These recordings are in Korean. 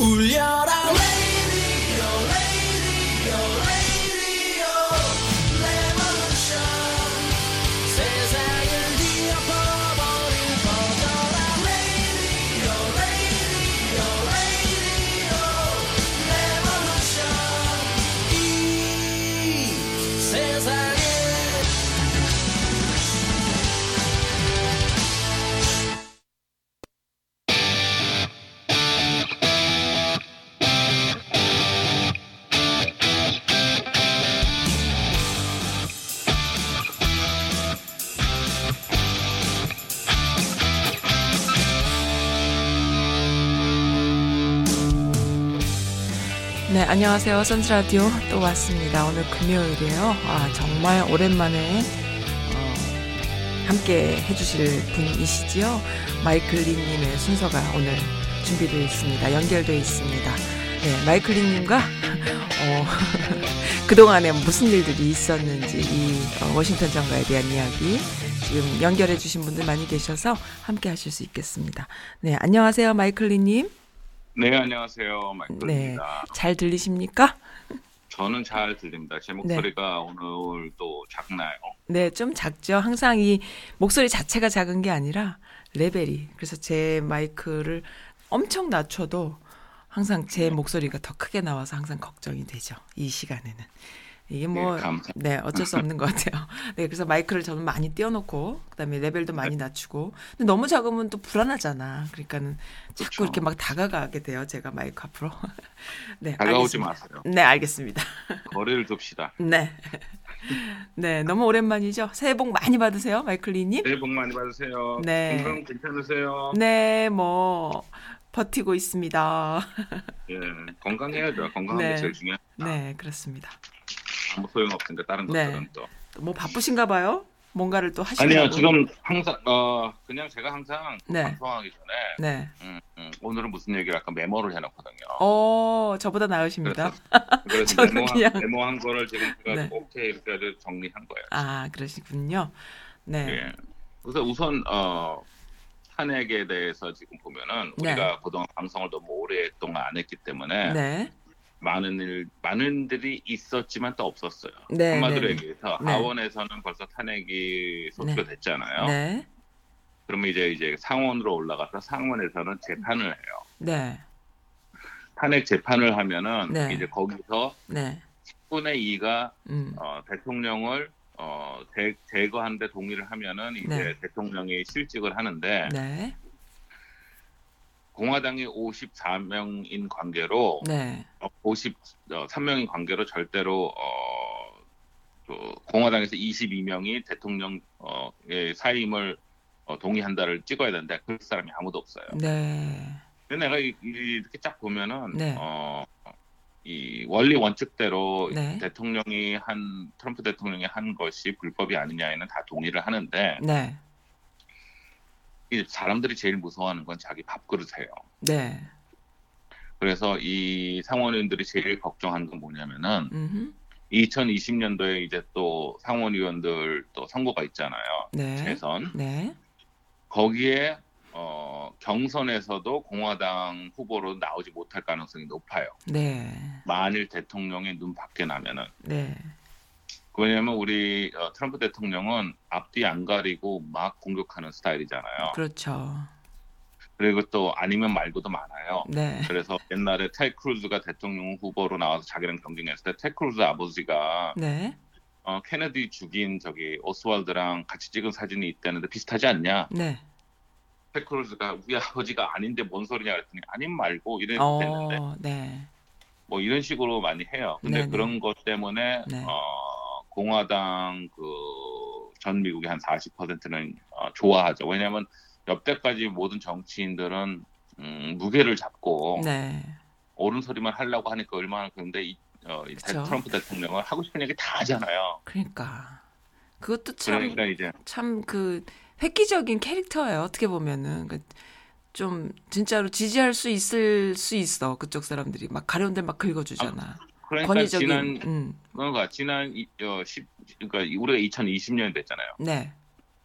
울려 안녕하세요. 선즈라디오 또 왔습니다. 오늘 금요일이에요. 아, 정말 오랜만에 어, 함께 해주실 분이시지요. 마이클링님의 순서가 오늘 준비되어 있습니다. 연결되어 있습니다. 네, 마이클링님과 어, 그동안에 무슨 일들이 있었는지 이 어, 워싱턴 장가에 대한 이야기 지금 연결해 주신 분들 많이 계셔서 함께 하실 수 있겠습니다. 네, 안녕하세요. 마이클링님. 네, 안녕하세요. 네, 마이클입니다. 잘 들리십니까? 저는 잘 들립니다. 제 목소리가 오늘 또 작나요? 네, 좀 작죠. 항상 이 목소리 자체가 작은 게 아니라 레벨이. 그래서 제 마이크를 엄청 낮춰도 항상 제 목소리가 더 크게 나와서 항상 걱정이 되죠. 이 시간에는. 이게 뭐, 네, 어쩔 수 없는 것 같아요. 네, 그래서 마이크를 저는 많이 띄워놓고, 그 다음에 레벨도 많이 낮추고. 근데 너무 작으면 또 불안하잖아. 그러니까는 자꾸 그쵸. 이렇게 막 다가가게 돼요. 제가 마이크 앞으로. 네, 다가오지 알겠습니다. 마세요. 네, 알겠습니다. 거리를 둡시다. 네. 네, 너무 오랜만이죠. 새해 복 많이 받으세요, 마이클리님. 새해 복 많이 받으세요. 네. 건강 괜찮으세요? 네, 뭐 버티고 있습니다. 예, 건강해야죠. 건강한 네. 게 제일 중요해. 네, 그렇습니다. 아무 소용 없으니까 다른 네. 것들은 또. 또뭐 바쁘신가 봐요? 뭔가를 또 하시려고. 아니요, 지금 항상 어 그냥 제가 항상 네. 방송하기 전에 네. 음, 음, 오늘은 무슨 얘기를 할까 메모를 해놓거든요. 어, 저보다 나으십니다. 그래서 저는 메모한, 그냥- 메모한 거를 지금 제가 네. 오케이 이렇게 정리한 거예요. 아, 그러시군요. 네. 예. 그래서 우선 어 탄핵에 대해서 지금 보면은 네. 우리가 그동안 방송을 너무 오랫동안 안 했기 때문에 네. 많은 일 많은 일이 있었지만 또 없었어요. 네, 한마디로 네. 얘기해서 네. 하원에서는 벌써 탄핵이 소추가 네. 됐잖아요. 네. 그러면 이제 이제 상원으로 올라가서 상원에서는 재판을 해요. 네. 탄핵 재판을 하면은 네. 이제 거기서 네. 10분의 2가 음. 어, 대통령을 어, 제, 제거하는데 동의를 하면은 이제 네. 대통령이 실직을 하는데 네. 공화당이 54명인 관계로 네. 53명인 관계로 절대로 어, 그 공화당에서 22명이 대통령의 사임을 어, 동의한다를 찍어야 되는데 그 사람이 아무도 없어요. 네. 근데 내가 이렇게 쫙 보면은 네. 어, 이 원리 원칙대로 네. 대통령이 한 트럼프 대통령이 한 것이 불법이 아니냐에는 다 동의를 하는데 네. 이 사람들이 제일 무서워하는 건 자기 밥그릇이에요. 네. 그래서 이 상원의원들이 제일 걱정하는 건 뭐냐면은 음. 2020년도에 이제 또 상원의원들 또 선거가 있잖아요. 네. 재선. 네. 거기에 어, 경선에서도 공화당 후보로 나오지 못할 가능성이 높아요. 네. 만일 대통령의 눈 밖에 나면은. 네. 왜냐하면 우리 어, 트럼프 대통령은 앞뒤 안 가리고 막 공격하는 스타일이잖아요. 그렇죠. 그리고 또 아니면 말고도 많아요. 네. 그래서 옛날에 테드 크루즈가 대통령 후보로 나와서 자기랑 경쟁했을 때 테드 크루즈 아버지가 네. 어, 케네디 죽인 저기 오스왈드랑 같이 찍은 사진이 있다는데 비슷하지 않냐? 네. 테드 크루즈가 우리 아버지가 아닌데 뭔 소리냐 그랬더니 아님 말고 이랬는데 어, 네. 뭐 이런 식으로 많이 해요. 근데 네네. 그런 것 때문에 네. 어, 공화당 그 전 미국의 한 40%는 어, 좋아하죠. 왜냐하면 역대까지 모든 정치인들은 음, 무게를 잡고 네. 옳은 소리만 하려고 하니까 얼마나 그런데 이, 어, 이. 트럼프 대통령은 하고 싶은 얘기 다 하잖아요. 그러니까 그것도 참 그러니까 이제 참그 획기적인 캐릭터예요. 어떻게 보면은 그좀 진짜로 지지할 수 있을 수 있어 그쪽 사람들이 막 가려운 데 막 긁어주잖아. 그러니까 권위적인. 지난 음. 그러니까 지난 이- 어, 10, 그러니까 우리가 2020년 됐잖아요. 네.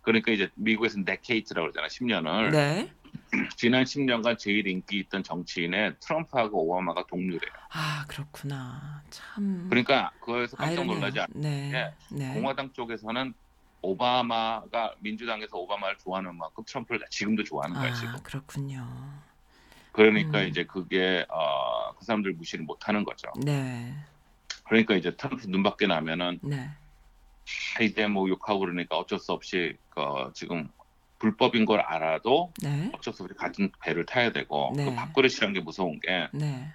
그러니까 이제 미국에서는 데케이트라고 그러잖아요. 10년을. 네. 지난 10년간 제일 인기 있던 정치인의 트럼프하고 오바마가 동료래요. 아, 그렇구나. 참. 그러니까 그거에서 깜짝. 놀라지 않. 네. 게 네. 공화당 쪽에서는 오바마가 민주당에서 오바마를 좋아하는 만큼 트럼프를 지금도 좋아하는 지금. 아, 그렇군요. 그러니까 음. 이제 그게 어, 그 사람들 무시를 못하는 거죠. 네. 그러니까 이제 트럼프 눈밖에 나면은 네. 아, 이제 뭐 욕하고 그러니까 어쩔 수 없이 그 지금 불법인 걸 알아도 네. 어쩔 수 없이 같은 배를 타야 되고 네. 그 밥그릇이라는 게 무서운 게 네.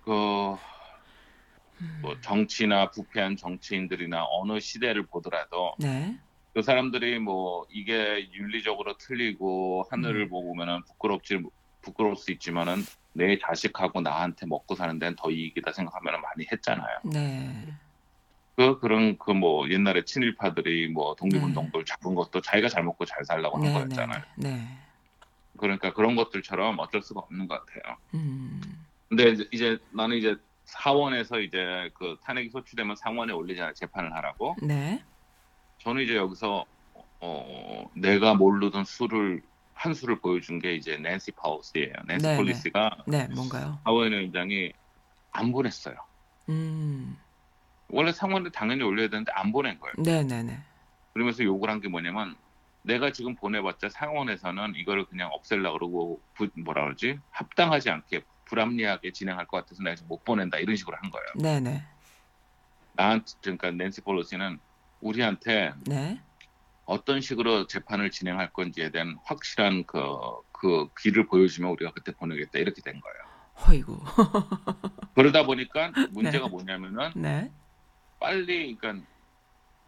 그 음. 뭐 정치나 부패한 정치인들이나 어느 시대를 보더라도 네. 그 사람들이 뭐 이게 윤리적으로 틀리고 하늘을 음. 보고 보면은 부끄럽지 부끄러울 수 있지만은 내 자식하고 나한테 먹고 사는 데는 더 이익이다 생각하면 많이 했잖아요. 네. 그 그런 그 뭐 옛날에 친일파들이 뭐 독립운동들 잡은 것도 자기가 잘 먹고 잘 살라고 한 네. 네. 거였잖아요. 네. 그러니까 그런 것들처럼 어쩔 수가 없는 것 같아요. 음. 근데 이제, 이제 나는 이제 사원에서 이제 그 탄핵이 소추되면 상원에 올리잖아요. 재판을 하라고. 네. 저는 이제 여기서 어 내가 모르던 수를 한 수를 보여준 게 이제 낸시 파우스예요. 낸시 네, 폴리스가 네. 뭔가요? 하원위원장이 안 보냈어요. 음. 원래 상원에 당연히 올려야 되는데 안 보낸 거예요. 네, 네, 네. 그러면서 욕을 한 게 뭐냐면 내가 지금 보내봤자 상원에서는 이거를 그냥 없앨라 그러고 부- 뭐라 그러지 합당하지 않게 불합리하게 진행할 것 같아서 내가 지금 못 보낸다 이런 식으로 한 거예요. 네, 네. 나한테 그러니까 낸시 폴리스는 우리한테 네. 어떤 식으로 재판을 진행할 건지에 대한 확실한 그, 그 길을 보여주면 우리가 그때 보내겠다 이렇게 된 거예요. 허이고. 그러다 보니까 문제가 뭐냐면은 네. 빨리 그러니까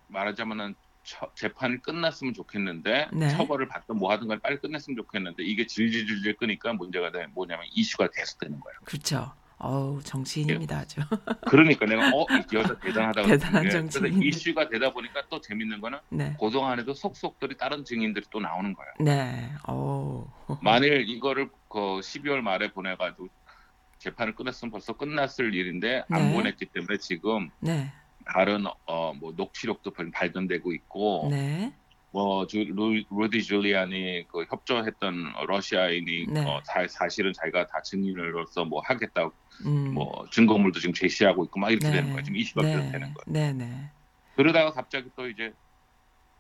말하자면은 처- 재판이 끝났으면 좋겠는데 네. 처벌을 받든 뭐 하든 간에 빨리 끝냈으면 좋겠는데 이게 질질질질 끄니까 문제가 돼 뭐냐면 이슈가 계속 되는 거예요. 그렇죠. 어우, 정치인입니다, 아주. 그러니까 내가 어이 여자 대단하다고 대단한. 정치인. 그래서 이슈가 되다 보니까 또 재밌는 거는 네. 고동안에도 속속들이 다른 증인들이 또 나오는 거예요. 네. 어우. 만일 이거를 그 12월 말에 보내가지고 재판을 끝냈으면 벌써 끝났을 일인데 안 네. 보냈기 때문에 지금 네. 다른 어 뭐 녹취록도 발- 발견되고 있고 네. 뭐 주, 루, 루디 줄리안이 그 협조했던 러시아인이 네. 어, 사, 사실은 자기가 다 증인으로서 뭐 하겠다 음. 뭐 증거물도 지금 제시하고 있고 막 이렇게 네. 되는 거예요 지금 이슈가 계속 되는 거예요 네, 네. 그러다가 갑자기 또 이제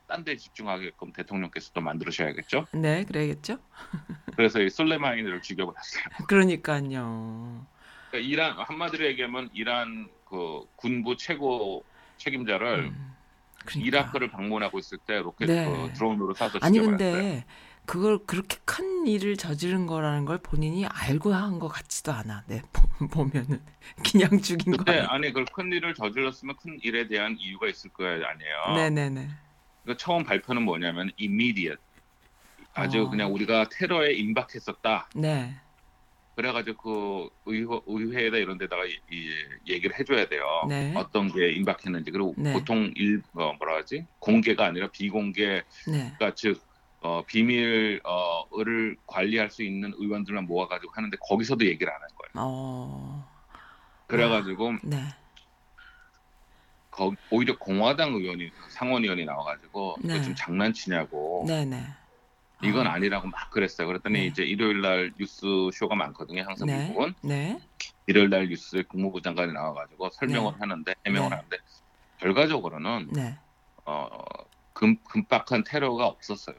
딴 데 집중하게끔 대통령께서 또 만들으셔야겠죠 네, 그래야겠죠? 그래서 이 솔레마니를 죽여버렸어요 그러니까요. 그러니까 이란 한마디로 얘기하면 이란 그 군부 최고 책임자를 음, 그러니까. 이라크를 방문하고 있을 때 로켓 네. 그 드론으로 쏴서 아니 죽여버렸어요. 근데 그걸 그렇게 큰 일을 저지른 거라는 걸 본인이 알고 한 것 같지도 않아. 네, 보- 보면은 그냥 죽인 거 아니야. 아니 그걸 큰 일을 저질렀으면 큰 일에 대한 이유가 있을 거예요 아니에요. 네, 네, 네. 그 처음 발표는 뭐냐면 immediate 아주 어. 그냥 우리가 테러에 임박했었다. 네. 그래가지고 그 의회, 의회에다 이런 데다가 이, 이 얘기를 해줘야 돼요. 네. 어떤 게 임박했는지 그리고 네. 보통 일 어, 뭐라 하지 공개가 아니라 비공개 네. 그러니까 즉 어, 비밀을 관리할 수 있는 의원들만 모아가지고 하는데 거기서도 얘기를 안한 거예요. 어. 그래가지고 네. 거- 오히려 공화당 의원이 상원 의원이 나와가지고 네. 이거 좀 장난치냐고 네, 네. 이건 어. 아니라고 막 그랬어요. 그랬더니 네. 이제 일요일 날 뉴스 쇼가 많거든요. 항상 네. 미국은 네. 일요일 날 뉴스에 국무부 장관이 나와가지고 설명을 네. 하는데 해명을 네. 하는데 결과적으로는 네. 어, 금, 금박한 테러가 없었어요.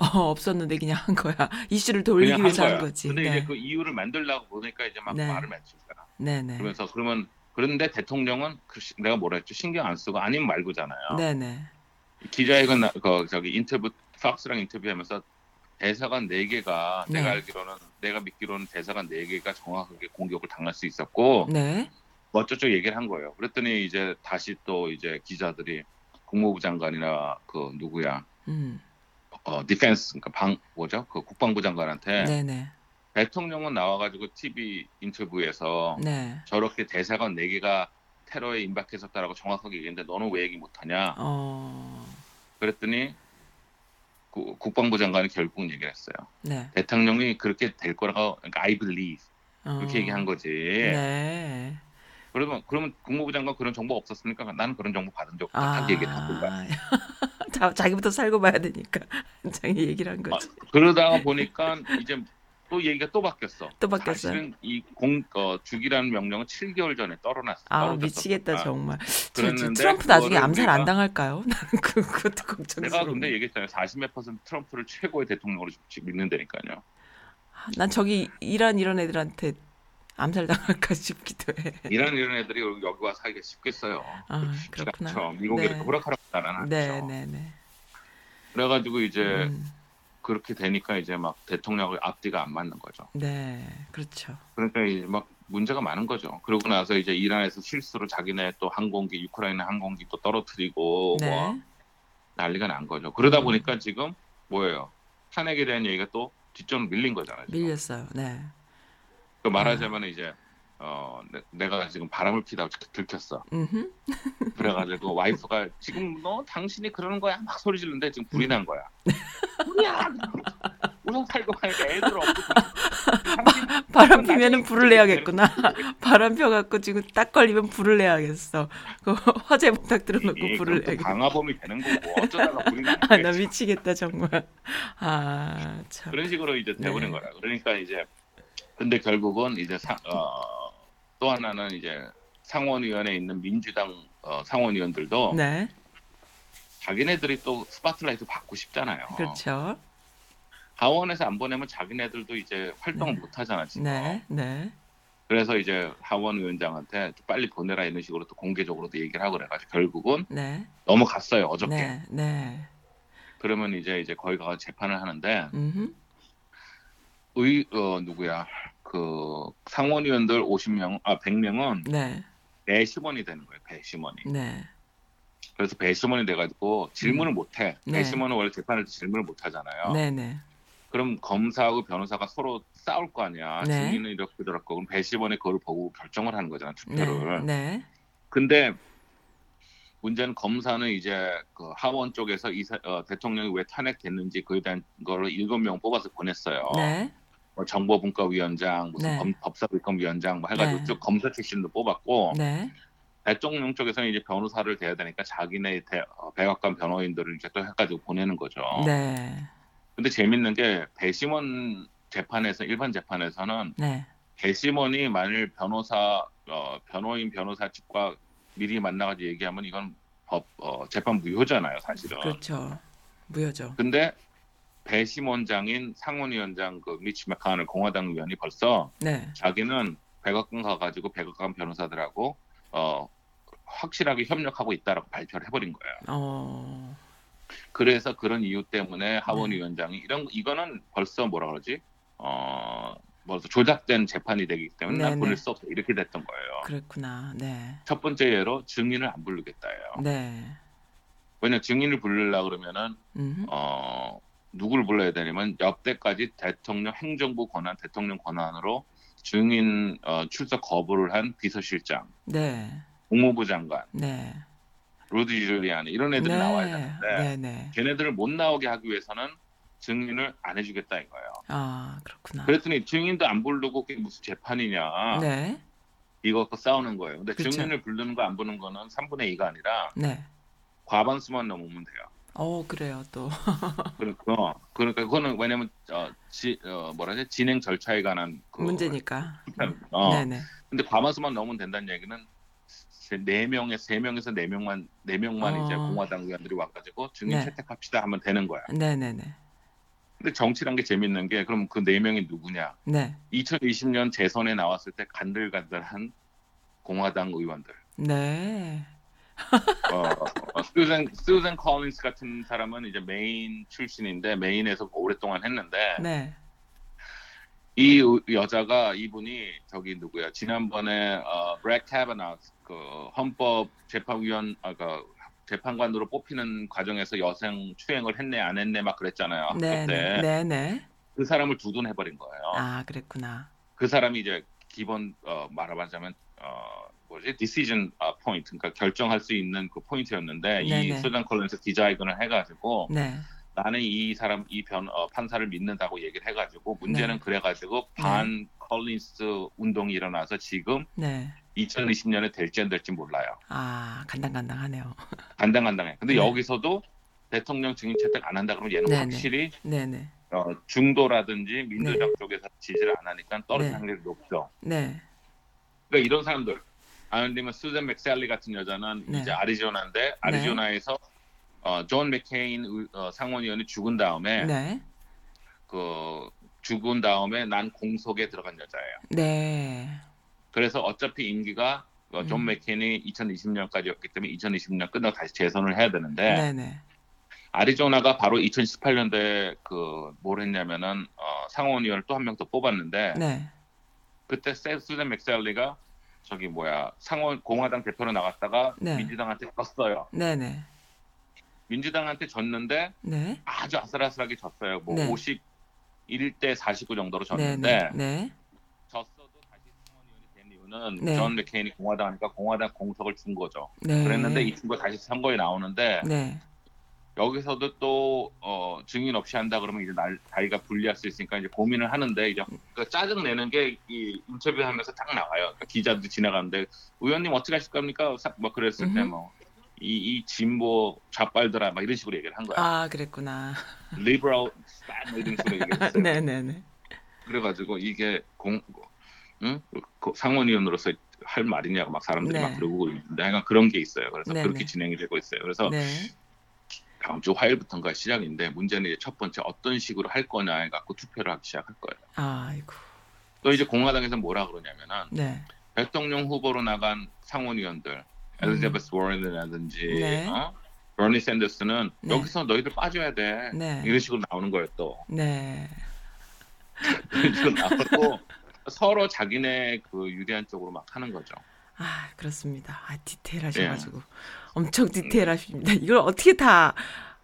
어, 없었는데 그냥 한 거야. 이슈를 돌리기 위해서 한 거야. 거지. 근데 네. 이제 그 이유를 만들려고 보니까 이제 막 네. 말을 맺힌 거야. 네, 네. 그러면서 그러면 그런데 대통령은 그 시- 내가 뭐라 했죠 신경 안 쓰고 아니면 말고잖아요. 네, 네. 기자회견 나- 그 저기 인터뷰 팍스랑 인터뷰하면서 대사관 네 개가 네. 내가 알기로는 내가 믿기로는 대사관 네 개가 정확하게 공격을 당할 수 있었고 네. 뭐 어쩌고 얘기를 한 거예요. 그랬더니 이제 다시 또 이제 기자들이 국무부 장관이나 그 누구야 음. 어 디펜스 그러니까 방 뭐죠 그 국방부 장관한테 네, 네. 대통령은 나와가지고 TV 인터뷰에서 네. 저렇게 대사관 네 개가 테러에 임박했었다라고 정확하게 얘기했는데 너는 왜 얘기 못하냐? 어. 그랬더니 그 국방부 장관이 결국 얘기를 했어요. 네. 대통령이 그렇게 될 거라고 그러니까 I believe 어. 그렇게 얘기한 거지. 네. 그러면 그러면 국무부 장관 그런 정보 없었습니까? 나는 그런 정보 받은 적 없다. 아. 딱 얘기를 하던가. 자, 자기부터 살고 봐야 되니까 장이 얘기를 한 거지. 그러다가 보니까 이제 또 얘기가 또 바뀌었어. 또 바뀌었어요. 사실은 이공 어, 죽이라는 명령은 7개월 전에 떨어났어. 아. 미치겠다 정말. 그랬는데 트럼프 나중에 암살 안 당할까요? 나는 그, 그것도 내가 걱정스러워. 근데 얘기했잖아요. 40몇 퍼센트 트럼프를 최고의 대통령으로 믿는다니까요. 난 저기 이란 이런 애들한테 암살 당할까 싶기도 해. 이런 이런 애들이 여기 와서 살기가 쉽겠어요. 아 그렇구나. 않죠. 미국이 네. 이렇게 호락호락 나라는 네. 네, 네. 그래가지고 이제 음, 그렇게 되니까 이제 막 대통령의 앞뒤가 안 맞는 거죠. 네, 그렇죠. 그러니까 이제 막 문제가 많은 거죠. 그러고 나서 이제 이란에서 실수로 자기네 또 항공기, 우크라이나 항공기 또 떨어뜨리고 네, 뭐 난리가 난 거죠. 그러다 음. 보니까 지금 뭐예요? 탄핵에 대한 얘기가 또 뒷전으로 밀린 거잖아요. 지금. 밀렸어요. 네, 그 말하자면 이제 어 내, 가 지금 바람을 피다가 들켰어. 음, 그래가지고 와이프가 지금 너 당신이 그러는 거야 막 소리 지르는데 지금 불이 난 거야. 불이야. 우선 살고 가니까 애들 없고. 바람 피면은 불을 내야겠구나. 바람 펴갖고 지금 딱 걸리면 불을 내야겠어. 그 화재 부탁 들어놓고 이게 불을 내야겠. 방화범이 되는 거고 어쩌다가 불이 나는 아, 거야. 나 미치겠다 정말. 아, 참. 그런 식으로 이제 돼버린 네. 거야. 그러니까 이제 근데 결국은 이제 상, 어, 또 하나는 이제 상원위원회에 있는 민주당 어, 상원위원들도 네, 자기네들이 또 스포트라이트 받고 싶잖아요. 그렇죠. 하원에서 안 보내면 자기네들도 이제 활동을 네. 못 하잖아 지금. 네, 네, 그래서 이제 하원 위원장한테 빨리 보내라 이런 식으로 또 공개적으로도 얘기를 하고 그래가지고 결국은 네, 넘어갔어요 어저께. 네, 네. 그러면 이제 이제 거기 가서 재판을 하는데 음, 의 어, 누구야 그 상원의원들 50명 아 100명은 네, 배심원이 되는 거예요 배심원이. 네, 그래서 배심원이 돼가지고 질문을 못해. 네. 배심원은 원래 재판할 때 질문을 못 하잖아요. 네, 네, 그럼 검사하고 변호사가 서로 싸울 거 아니야. 네. 증인은 이렇게 저렇고 그럼 배심원이 그걸 보고 결정을 하는 거잖아 투표를. 네, 네, 근데 문제는 검사는 이제 그 하원 쪽에서 이 사- 어, 대통령이 왜 탄핵됐는지 그에 대한 거를 일곱 명 뽑아서 보냈어요. 네, 뭐 정보분과위원장, 무슨 네. 검- 법사위원장 뭐 해가지고 네. 쭉 검사 출신도 뽑았고 네, 대통령 쪽에서는 이제 변호사를 대야 되니까 자기네 대, 어, 백악관 변호인들을 이제 또 해가지고 보내는 거죠. 네, 근데 재밌는 게 배심원 재판에서 일반 재판에서는 네, 배심원이 만일 변호사 어, 변호인 변호사 측과 미리 만나가지고 얘기하면 이건 법 어, 재판 무효잖아요 사실은. 그렇죠. 무효죠. 근데 배심 원장인 상원 위원장 그 미치 맥카늘 공화당 의원이 벌써 네, 자기는 백악관 가가지고 백악관 변호사들하고 어, 확실하게 협력하고 있다라고 발표를 해버린 거예요. 어, 그래서 그런 이유 때문에 네. 하원위원장이 이런 이거는 벌써 뭐라 그러지? 어, 벌써 조작된 재판이 되기 때문에 네네. 난 보낼 수 없다 이렇게 됐던 거예요. 그랬구나. 네, 첫 번째 예로 증인을 안 부르겠다예요. 네, 왜냐 증인을 부르려 그러면은 음, 어 누구를 불러야 되냐면 역대까지 대통령 행정부 권한, 대통령 권한으로 증인 어, 출석 거부를 한 비서실장, 네, 국무부 장관, 네, 루디 줄리아니 이런 애들이 나와야 되는데 네, 네. 걔네들을 못 나오게 하기 위해서는 증인을 안 해주겠다 이거예요. 아, 그렇구나. 그랬더니 증인도 안 부르고 그게 무슨 재판이냐 네, 이거 갖고 싸우는 거예요. 근데 그쵸. 증인을 부르는 거 안 부르는 거는 3분의 2가 아니라 네. 과반수만 넘으면 돼요. 어, 그래요, 또. 그러니까 그러니까 그거는 왜냐면 어, 지, 어 뭐라 지 진행 절차에 관한 그 문제니까. 어, 네네. 근데 과반수만 넘으면 된다는 얘기는 세- 네 명에 세 명에서 네 명만 네 명만 어. 이제 공화당 의원들이 와가지고 증인 네. 채택합시다 하면 되는 거야. 네네네. 근데 정치란 게 재밌는 게 그럼 그 네 명이 누구냐? 네. 2020년 재선에 나왔을 때 간들간들한 공화당 의원들. 네. 어, 어, 수잔 수잔 콜린스 같은 사람은 이제 메인 출신인데 메인에서 오랫동안 했는데 네. 이 의- 여자가 이분이 저기 누구야 지난번에 어, 브렛 카바나 그 헌법 재판위원 아, 그 재판관으로 뽑히는 과정에서 여성 추행을 했네 안 했네 막 그랬잖아요. 네. 그때 네. 네. 그 사람을 두둔해 버린 거예요. 아, 그랬구나. 그 사람이 이제 기본 어, 말하자면 어, 뭐지 어, point 그러니까 결정할 수 있는 그 포인트였는데 이 네네. 수잔 콜린스 기자회견을 해가지고 네. 나는 이 사람 이 변 어, 판사를 믿는다고 얘기를 해가지고 문제는 네. 그래가지고 반 컬린스 운동이 일어나서 지금 네. 2020년에 될지 안 될지 몰라요. 아, 간당간당하네요. 간당간당해. 근데 네. 여기서도 대통령 증인 채택 안 한다 그러면 얘는 네네. 확실히 네네. 어, 중도라든지 민주당 쪽에서 지지를 안 하니까 떨어질 네. 확률이 높죠. 네. 그러니까 이런 사람들 아니면 수잔 맥살리 같은 여자는 네. 이제 아리조나인데 아리조나에서 어, 존 맥케인 의- 어, 상원의원이 죽은 다음에 네. 그 죽은 다음에 난 공석에 들어간 여자예요. 네. 그래서 어차피 임기가 어, 존 음. 맥케인이 2020년까지였기 때문에 2020년 끝나고 다시 재선을 해야 되는데 네네. 아리조나가 바로 2018년도에 그 뭘 했냐면은 어, 상원의원을 또 한 명 더 뽑았는데 네. 그때 세- 수잔 맥살리가 저기 뭐야 상원 공화당 대표로 나갔다가 네. 민주당한테 졌어요. 네네. 민주당한테 졌는데 네. 아주 아슬아슬하게 졌어요. 뭐 네. 51대 49 정도로 네네. 졌는데 네. 졌어도 다시 상원의원이 된 이유는 네. 존 맥케인이 공화당하니까 공화당 공석을 준 거죠. 네. 그랬는데 이 친구가 다시 선거에 나오는데 네. 여기서도 또 어, 증인 없이 한다 그러면 이제 날, 자기가 불리할 수 있으니까 이제 고민을 하는데 이제 그 짜증 내는 게 이 인터뷰하면서 딱 나와요. 그러니까 기자도 지나가는데 의원님 어떻게 하실 겁니까? 싹뭐 그랬을 때. 뭐. 이, 이 진보 좌빨들아 막 이런 식으로 얘기를 한 거야. 아, 그랬구나. liberal 뭐 이런 식으로 얘기했어요. 네네네. 그래가지고 이게 공, 응? 그 상원의원으로서 할 말이냐고 막 사람들이 네. 막 그러고 있는데 그런 게 있어요. 그래서 네네. 그렇게 진행이 되고 있어요. 그래서 네. 다음 주 화요일부터인가 시작인데 문제는 이제 첫 번째 어떤 식으로 할 거냐 해갖고 투표를 하기 시작할 거예요. 아이고. 또 이제 공화당에서 뭐라 그러냐면은 네. 대통령 후보로 나간 상원의원들 엘리자베스 워렌이라든지 음. 네. 어? 버니 샌더스는 네. 여기서 너희들 빠져야 돼. 네. 이런 식으로 나오는 거예요 또. 네. 이런 식으로 나오고 서로 자기네 그 유리한 쪽으로 막 하는 거죠. 아, 그렇습니다. 아, 네. 디테일하셔가지고. 엄청 디테일하십니다. 이걸 어떻게 다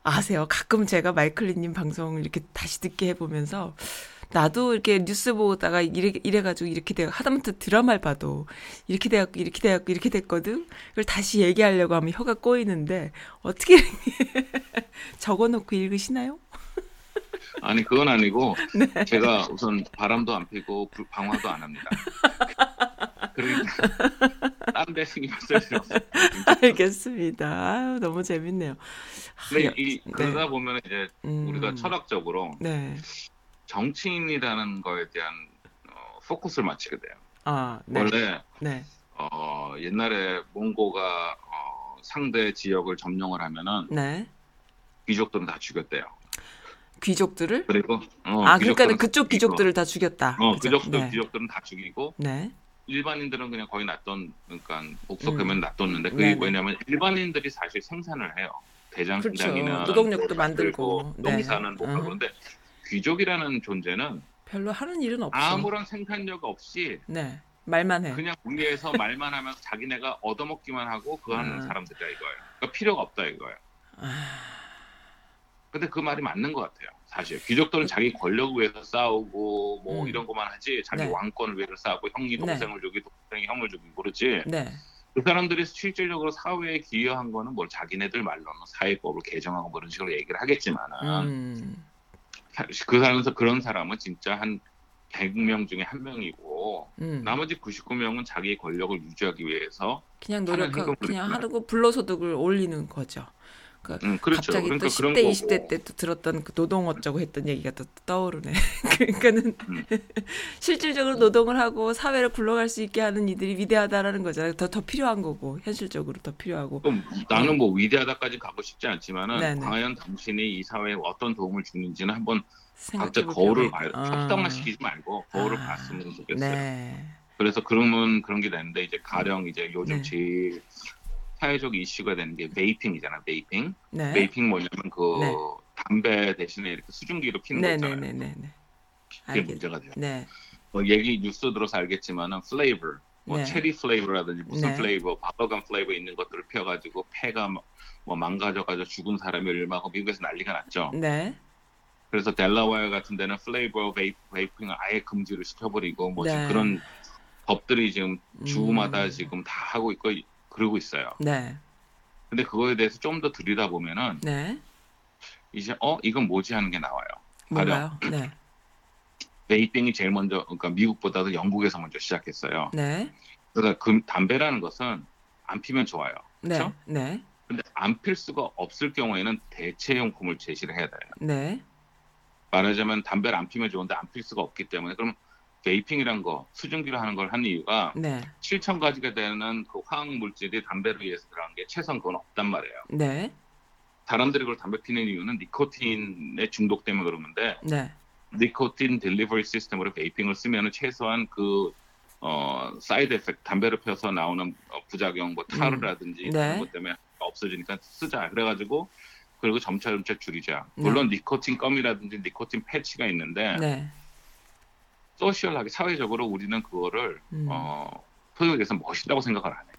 아세요? 가끔 제가 마이클리님 방송 이렇게 다시 듣게 해보면서 나도 이렇게 뉴스 보다가 이래, 이래가지고 이렇게 돼, 하다못해 드라마를 봐도 이렇게 돼갖고 이렇게 돼갖고 이렇게 됐거든? 그걸 다시 얘기하려고 하면 혀가 꼬이는데 어떻게 적어놓고 읽으시나요? 아니 그건 아니고 네. 제가 우선 바람도 안 피고 불- 방화도 안 합니다. 그러니까 딴데 신경 쓸 필요 없어요. 알겠습니다. 아유, 너무 재밌네요. 근데 아, 이 네. 그러다 보면 이제 음, 우리가 철학적으로 네. 정치인이라는 거에 대한 어, 포커스를 맞추게 돼요. 아, 네. 원래 네. 어, 옛날에 몽고가 어, 상대 지역을 점령을 하면은 네. 귀족들은 다 죽였대요. 귀족들을? 그리고 어, 아, 그러니까 다 그쪽 귀족들을 다 죽였다. 어, 그죠? 귀족들 네. 귀족들은 다 죽이고 네. 일반인들은 그냥 거의 놔뒀 그러니까 복속하면 놔뒀는데 그게 네네. 왜냐면 일반인들이 사실 생산을 해요. 대장장이나 그렇죠. 노동력도 만들고. 네. 농사는 못 하고 음. 그런데 귀족이라는 존재는 별로 하는 일은 없어. 아무런 생산력 없이 네. 말만 해. 그냥 위에서 말만 하면서 자기네가 얻어먹기만 하고 그거 하는 아. 사람들이야 이거예요. 그러니까 필요가 없다 이거예요. 아, 근데 그 말이 맞는 것 같아요. 사실 귀족들은 자기 권력을 위해서 싸우고 뭐 음. 이런 것만 하지 자기 네. 왕권을 위해서 싸우고 형이 동생을 죽이고 동생이 형을 죽이고 그러지 네. 그 사람들이 실질적으로 사회에 기여한 거는 뭘 자기네들 말로는 사회법을 개정하고 뭐 이런 식으로 얘기를 하겠지만은 음. 그 사람에서 그런 사람은 진짜 한 100명 중에 한 명이고 음. 나머지 99명은 자기의 권력을 유지하기 위해서 그냥 노력하고 그냥. 하고 불로소득을 올리는 거죠. 음, 그렇죠. 갑자기 그러니까 또 그런 10대, 거고 20대 때 또 들었던 그 노동 어쩌고 했던 얘기가 또 떠오르네. 그러니까는 음. 실질적으로 노동을 하고 사회를 굴러갈 수 있게 하는 이들이 위대하다라는 거잖아요. 더, 더 필요한 거고 현실적으로 더 필요하고. 그럼 나는 뭐 위대하다까지 가고 싶지 않지만은 네네. 과연 당신이 이 사회에 어떤 도움을 주는지는 한번 각자 거울을 필요가 봐요. 있- 협상만 아. 시키지 말고 거울을 아. 봤으면 좋겠어요. 네. 그래서 그러면 그런 게 되는데 이제 가령 이제 요즘 네. 제일 사회적 이슈가 되는 게 vaping이잖아. vaping. 네. vaping 뭐냐면 그 네. 담배 대신에 이렇게 수증기로 피는 거 있잖아요. 네네네네네. 그게 알겠. 문제가 돼요. 네. 뭐 얘기 뉴스 들어서 알겠지만은 flavor, 뭐 네. 체리 flavor라든지 무슨 네. flavor, bubble gum flavor 있는 것들을 피워가지고 폐가 뭐- 뭐 망가져가지고 죽은 사람이 얼마고 미국에서 난리가 났죠. 네. 그래서 델라웨어 같은 데는 flavor va, vaping을 아예 금지를 시켜버리고 뭐 네. 그런 법들이 지금 주마다 음. 지금 다 하고 있고 그러고 있어요. 네. 근데 그거에 대해서 좀 더 들이다 보면은 네. 이제 어 이건 뭐지 하는 게 나와요. 뭔가요? 네. 베이핑이 제일 먼저 그러니까 미국보다도 영국에서 먼저 시작했어요. 네. 그러니까 금 담배라는 것은 안 피면 좋아요. 네. 그렇죠? 네. 근데 안 필 수가 없을 경우에는 대체용품을 제시를 해야 돼요. 네. 말하자면 담배를 안 피면 좋은데 안 필 수가 없기 때문에 그럼 베이핑이란 거 수증기로 하는 걸 한 이유가 네. 7천 가지가 되는 그 화학 물질이 담배를 위해서 들어간 게 최소한 그건 없단 말이에요. 네. 사람들이 그걸 담배 피는 이유는 니코틴에 중독 때문에 그러는데 네. 니코틴 delivery 시스템으로 vaping을 쓰면은 최소한 그 어, side effect, 담배를 펴서 나오는 어, 부작용, 뭐 타르라든지 네. 그런 것 때문에 없어지니까 쓰자. 그래가지고 그리고 점차 점차 줄이자. 네. 물론 니코틴 껌이라든지 니코틴 패치가 있는데 네. social하게 사회적으로 우리는 그거를 음. 어, 얘기해서 멋있다고 생각을 안 해.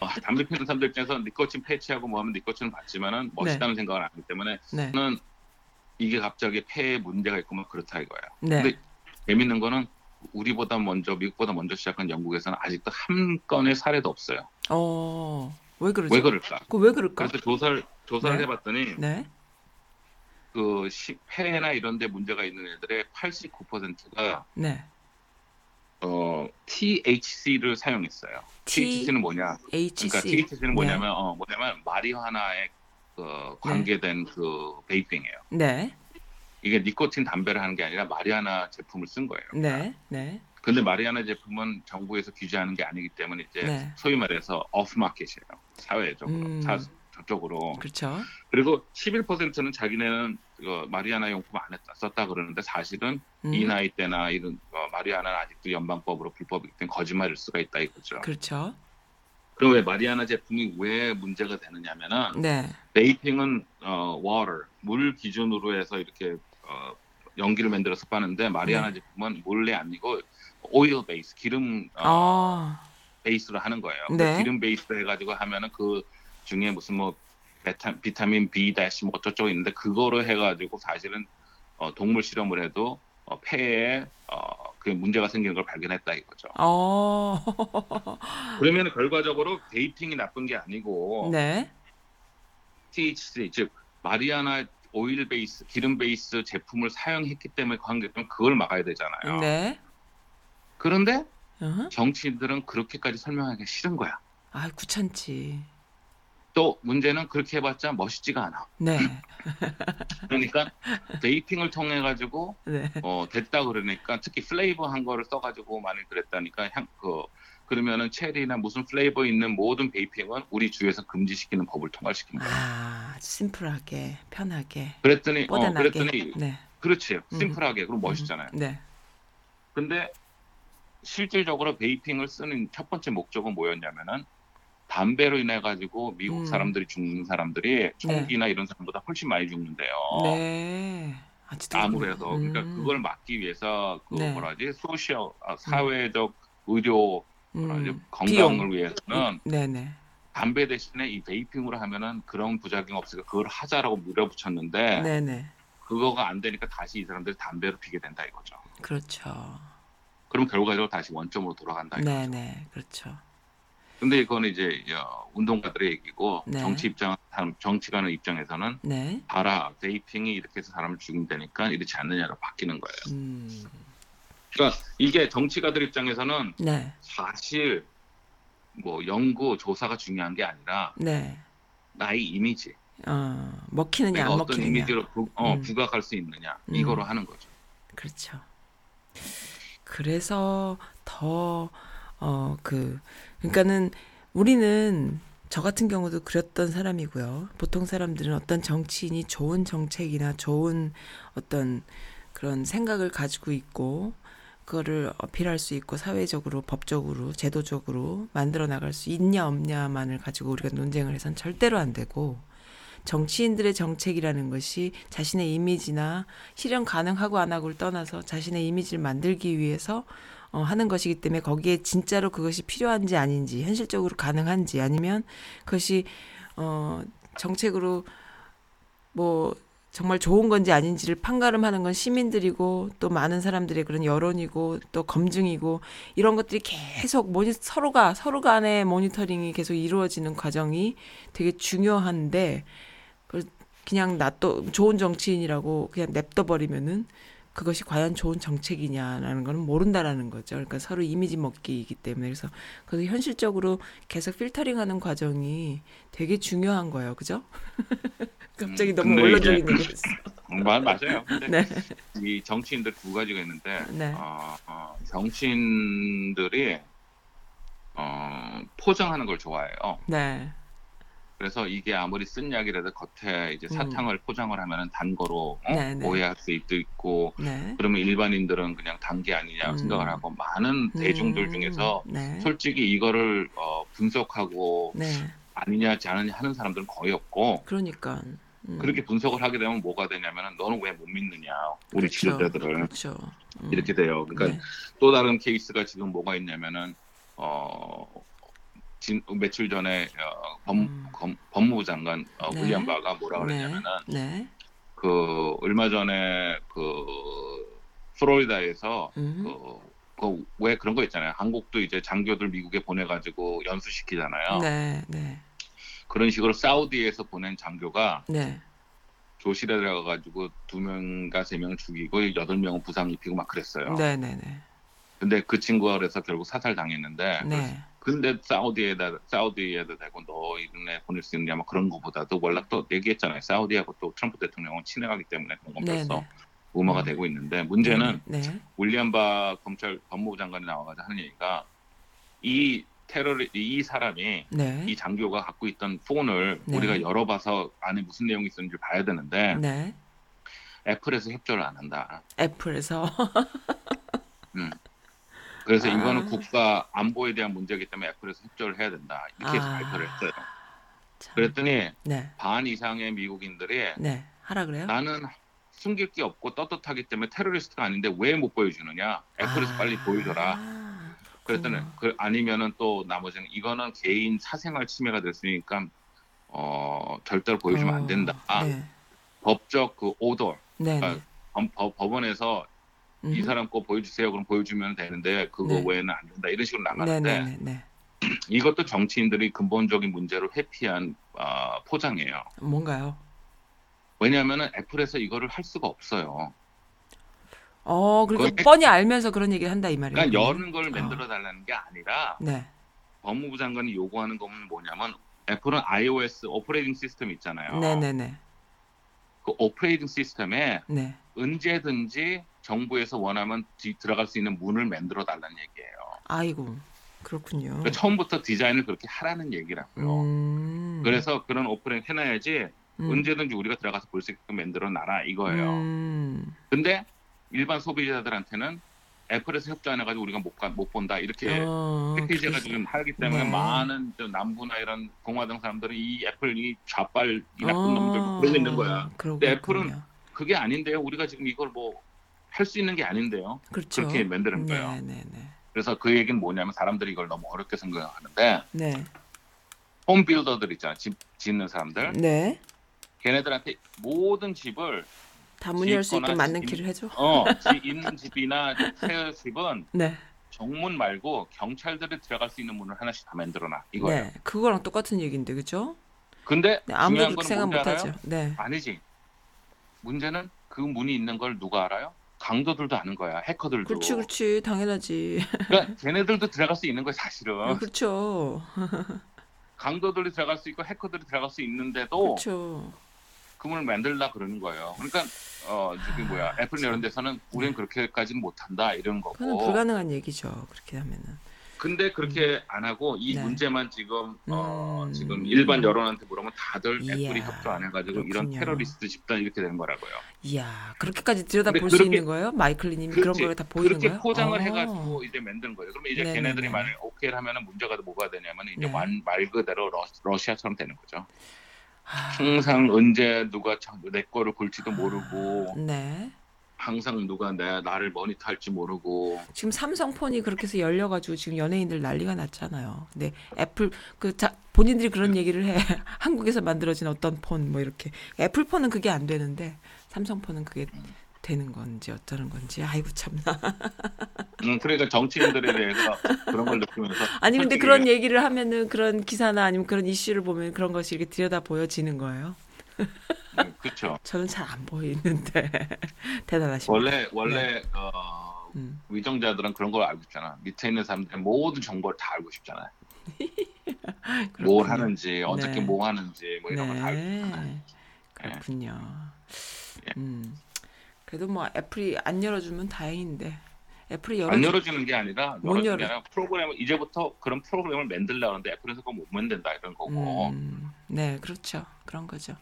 어, 담배 피는 사람들 입장에서 니코틴 패치하고 뭐 하면 니코틴을 받지만은 멋있다는 생각을 안 하기 때문에 네. 저는 이게 갑자기 폐에 문제가 있고 막 그렇다 이거예요. 네. 근데 재밌는 거는 우리보다 먼저 미국보다 먼저 시작한 영국에서는 아직도 한 건의 사례도 없어요. 어. 왜 그러죠? 왜 그럴까? 그 왜 그럴까? 그래서 조사를 조사를 네. 해봤더니 네. 그 시- 폐나 이런 데 문제가 있는 애들의 89%가 네. 어, THC를 사용했어요. THC는 뭐냐? HC. 그러니까 THC는 네. 뭐냐면 어, 뭐냐면 마리화나에 그 관계된 그 베이핑이에요. 네. 이게 니코틴 담배를 하는 게 아니라 마리아나 제품을 쓴 거예요. 네. 네. 근데 마리아나 제품은 정부에서 규제하는 게 아니기 때문에 이제 네. 소위 말해서 오프 마켓이에요. 사회적으로. 음. 사, 저쪽으로. 그렇죠. 그리고 11%는 자기네는 그 마리아나 용품 안 했다 썼다 그러는데 사실은 음. 이 나이 때나 이런 어, 마리아나는 아직도 연방법으로 불법이기 때문에 거짓말일 수가 있다 이거죠. 그렇죠. 그럼 왜 마리아나 제품이 왜 문제가 되느냐면은 네. 베이핑은 어 water 물 기준으로 해서 이렇게 어 연기를 만들어서 빠는데 마리아나 네. 제품은 몰래 아니고 오일 베이스 기름 어, 아. 베이스로 하는 거예요. 네. 기름 베이스로 해가지고 하면은 그 중에 무슨 뭐 베타, 비타민 B 다시 뭐 어쩌고 있는데 그거로 해가지고 사실은 어, 동물 실험을 해도 어, 폐에 어, 그 문제가 생기는 걸 발견했다 이거죠. 어. 그러면 결과적으로 베이핑이 나쁜 게 아니고 네. THC 즉 마리아나 오일 베이스 기름 베이스 제품을 사용했기 때문에 관계 때문에 그걸 막아야 되잖아요. 네. 그런데 어? 정치인들은 그렇게까지 설명하기 싫은 거야. 아, 귀찮지. 또 문제는 그렇게 해봤자 멋있지가 않아. 네. 그러니까 베이핑을 통해 가지고 네. 어 됐다 그러니까 특히 플레이버 한 거를 써가지고 많이 그랬다니까 향 그 그러면은 체리나 무슨 flavor 있는 모든 vaping은 우리 주에서 금지시키는 법을 통과시킨 거야. 아, 심플하게, 편하게, 그랬더니 어 뽀대나게. 그랬더니 네. 그렇지 음. 심플하게 그리고 멋있잖아요. 음, 네. 근데 실질적으로 vaping을 쓰는 첫 번째 목적은 뭐였냐면은 담배로 인해 가지고 미국 음. 사람들이 죽는 사람들이 총기나 이런 사람보다 훨씬 많이 죽는데요. 네. 그렇구나. 해서 그러니까 음. 그걸 막기 위해서 그 네. 뭐라지 social 아, 사회적 의료 뭐라지 음, 건강을 비용. 위해서는 네네. 담배 대신에 이 베이핑으로 하면은 그런 부작용 없으니까 그걸 하자라고 밀어붙였는데 네네. 그거가 안 되니까 다시 이 사람들이 담배를 피게 된다 이거죠. 그렇죠. 그럼 결과적으로 다시 원점으로 돌아간다 이거죠. 네네. 그렇죠. 근데 이거는 이제 어, 운동가들의 얘기고 네. 정치 입장 사람 정치가는 입장에서는 네. 봐라 베이핑이 이렇게 해서 사람을 죽인다니까 이렇지 않느냐로 바뀌는 거예요. 음. 그러니까 이게 정치가들 입장에서는 네. 사실 뭐 연구 조사가 중요한 게 아니라 네. 나의 이미지 어, 먹히느냐 내가 안 어떤 먹히느냐. 이미지로 부, 어, 음. 부각할 수 있느냐 음. 이거로 하는 거죠. 그렇죠. 그래서 더, 어, 그, 그러니까는 우리는 저 같은 경우도 그랬던 사람이고요. 보통 사람들은 어떤 정치인이 좋은 정책이나 좋은 어떤 그런 생각을 가지고 있고, 그거를 어필할 수 있고, 사회적으로, 법적으로, 제도적으로 만들어 나갈 수 있냐, 없냐만을 가지고 우리가 논쟁을 해선 절대로 안 되고, 정치인들의 정책이라는 것이 자신의 이미지나 실현 가능하고 안 하고를 떠나서 자신의 이미지를 만들기 위해서 어, 하는 것이기 때문에 거기에 진짜로 그것이 필요한지 아닌지 현실적으로 가능한지 아니면 그것이 어, 정책으로 뭐 정말 좋은 건지 아닌지를 판가름하는 건 시민들이고 또 많은 사람들의 그런 여론이고 또 검증이고 이런 것들이 계속 모니 서로가 서로 간의 모니터링이 계속 이루어지는 과정이 되게 중요한데 그냥 나 또 좋은 정치인이라고 그냥 냅둬 버리면은 그것이 과연 좋은 정책이냐라는 거는 모른다라는 거죠. 그러니까 서로 이미지 먹기이기 때문에 그래서 그래서 현실적으로 계속 필터링하는 과정이 되게 중요한 거예요. 그죠? 갑자기 음, 너무 근데 원론적인 이제- 얘기를 했어. 음, 마- 맞아요. 네. 이 정치인들 두 가지가 있는데 네. 어, 어, 정치인들이 어, 포장하는 걸 좋아해요. 네. 그래서 이게 아무리 쓴 약이라도 겉에 이제 사탕을 포장을 하면은 단 거로 어? 음. 네, 네. 오해할 수도 있고 네. 그러면 일반인들은 그냥 단 게 아니냐 음. 생각을 하고 많은 대중들 음, 중에서 네. 솔직히 이거를 어, 분석하고 네. 아니냐 않느냐 하는 사람들은 거의 없고 그러니까 음. 그렇게 분석을 하게 되면 뭐가 되냐면은 너는 왜 못 믿느냐 우리 그렇죠. 지도자들을 그렇죠. 음. 이렇게 돼요. 그러니까 네. 또 다른 케이스가 지금 뭐가 있냐면은 어 진, 며칠 전에 어, 법, 음. 검- 법무부 장관 어, 네. 윌리엄 바가 뭐라 네. 그랬냐면은 네. 그 얼마 전에 그 플로리다에서 음. 그, 그 왜 그런 거 있잖아요. 한국도 이제 장교들 미국에 보내가지고 연수시키잖아요. 네. 네. 그런 식으로 사우디에서 보낸 장교가 네. 조실에 들어가가지고 두 명과 세 명을 죽이고 여덟 명은 부상 입히고 막 그랬어요. 네. 네. 네. 근데 그 친구가 그래서 결국 사살 당했는데 네. 근데 사우디에다 사우디에다 대고 너 이번에 보낼 수 있느냐 뭐 그런 거보다도 원래 또 얘기했잖아요. 사우디하고 또 트럼프 대통령은 친해가기 때문에 그런 건 네. 벌써 네. 음화가 음. 되고 있는데 문제는 네. 네. 윌리엄 바 검찰 법무부 장관이 나와가지고 하는 얘기가 이 테러리 이 사람이 네. 이 장교가 갖고 있던 폰을 네. 우리가 열어봐서 안에 무슨 내용이 있었는지 봐야 되는데 네. 애플에서 협조를 안 한다. 애플에서 그래서 아. 이거는 국가 안보에 대한 문제이기 때문에 애플에서 협조를 해야 된다. 이렇게 아. 발표를 했어요. 참. 그랬더니 네. 반 이상의 미국인들이 네. 하라 그래요? 나는 숨길 게 없고 떳떳하기 때문에 테러리스트가 아닌데 왜 못 보여주느냐? 애플에서 아. 빨리 보여줘라. 그랬더니. 그 아니면은 또 나머지는 이거는 개인 사생활 침해가 됐으니까 어 절대로 보여주면 안 된다. 어, 네. 법적 그 오더 네. 아, 네. 법, 법- 법원에서 이 음. 사람 거 보여주세요. 그럼 보여주면 되는데 그거 네. 외에는 안 된다. 이런 식으로 네. 나가는데 네. 네. 네. 이것도 정치인들이 근본적인 문제를 회피한 어, 포장이에요. 뭔가요? 왜냐하면은 애플에서 이거를 할 수가 없어요. 어, 그러니까 뻔히 알면서 그런 얘기를 한다 이 말이에요. 그러니까? 여는 걸 어. 만들어 달라는 게 아니라 네. 법무부 장관이 요구하는 건 뭐냐면 애플은 iOS operating 시스템 있잖아요. 네, 네, 네. 그 operating 시스템에 네. 언제든지 정부에서 원하면 뒤- 들어갈 수 있는 문을 만들어 달라는 얘기예요. 아이고. 그렇군요. 그러니까 처음부터 디자인을 그렇게 하라는 얘기라고요. 음. 그래서 그런 operating 해놔야지 음. 언제든지 우리가 들어가서 볼 수 있게끔 만들어 놔라 이거예요. 음. 근데 일반 소비자들한테는 애플에서 협조 안 해가지고 우리가 못, 가, 못 본다 이렇게 어, 패키지가 그래서- 지금 하기 때문에 네. 많은 저 남부나 이런 공화당 사람들은 이 애플 이 좌빨 이 나쁜 어, 놈들 그러고 있는 거야. 근데 애플은. 그게 아닌데요. 우리가 지금 이걸 뭐 할 수 있는 게 아닌데요. 그렇죠. 그렇게 만드는 네, 거예요. 네, 네. 그래서 그 얘기는 뭐냐면 사람들이 이걸 너무 어렵게 생각하는데 네. 홈 빌더들 있잖아. 집 짓는 사람들. 네. 걔네들한테 모든 집을 다 문열 수 있게 맞는 집- 키를 해줘. 어, 지- 있는 집이나 새 집은 네. 정문 말고 경찰들이 들어갈 수 있는 문을 하나씩 다 만들어놔 이거예요. 네. 그거랑 똑같은 얘기인데, 그죠? 근데 네, 아무도 중요한 그렇게 건 생각 뭔지 못 알아요? 하죠. 네. 아니지. 문제는 그 문이 있는 걸 누가 알아요? 강도들도 아는 거야. 해커들도. 그렇지, 그렇지. 당연하지. 그러니까 걔네들도 들어갈 수 있는 거야 사실은. 그렇죠. 강도들이 들어갈 수 있고 해커들이 들어갈 수 있는데도 그렇죠. 그 문을 만들라 그러는 거예요. 그러니까 어 저기 뭐야 애플 이런 데서는 우리는 그렇게까지는 못 한다 이런 네. 그건 거고. 불가능한 얘기죠. 그렇게 하면은. 근데 그렇게 안 하고 이 네. 문제만 지금 어 음. 지금 일반 여론한테 물으면 다들 애플이 협조 안 해가지고 이런 그렇군요. 테러리스트 집단 이렇게 되는 거라고요. 이야, 그렇게까지 들여다 볼수 그렇게- 있는 거예요? 마이클리님이 그런. 걸 다 보이는 그렇게 거예요? 포장을 어. 해가지고 이제 만든 거예요. 그러면 이제 네네네. 걔네들이 만약 오케이를 하면은 문제가 뭐가 되냐면 이제 네. 완- 말 그대로 러, 러시아처럼 되는 거죠. 아, 항상 언제 누가 참- 내 거를 볼지도 모르고 네. 항상 누가 내 나를 모니터할지 모르고 지금 삼성폰이 그렇게 해서 열려가지고 지금 연예인들 난리가 났잖아요. 근데 애플 그 자, 본인들이 그런 네. 얘기를 해. 한국에서 만들어진 어떤 폰 뭐 이렇게 애플폰은 그게 안 되는데 삼성폰은 그게 되는 건지 어쩌는 건지 아이고 참나. 음, 그러니까 정치인들에 대해서 그런 걸 느끼면서 아니 근데 그런 얘기를 하면은 그런 기사나 아니면 그런 이슈를 보면 그런 것이 이렇게 들여다 보여지는 거예요. 그렇죠. 저는 잘 안 보이는데 대단하십니다. 원래 원래 어, 음. 위정자들은 그런 걸 알고 싶잖아. 밑에 있는 사람들은 모든 정보를 다 알고 싶잖아요. 뭘. 하는지 어떻게 네. 뭐 하는지 뭐 이런 걸다 알고. 네. 그렇군요. 예. 음. 그래도 뭐 애플이 안 열어주면 다행인데 애플이 열어 안 열어주는 게 아니라 못 열어. 아니라 프로그램을 이제부터 그런 프로그램을 만들려고 하는데 애플에서 그거 못 만든다 이런 거고. 음, 네, 그렇죠. 그런 거죠.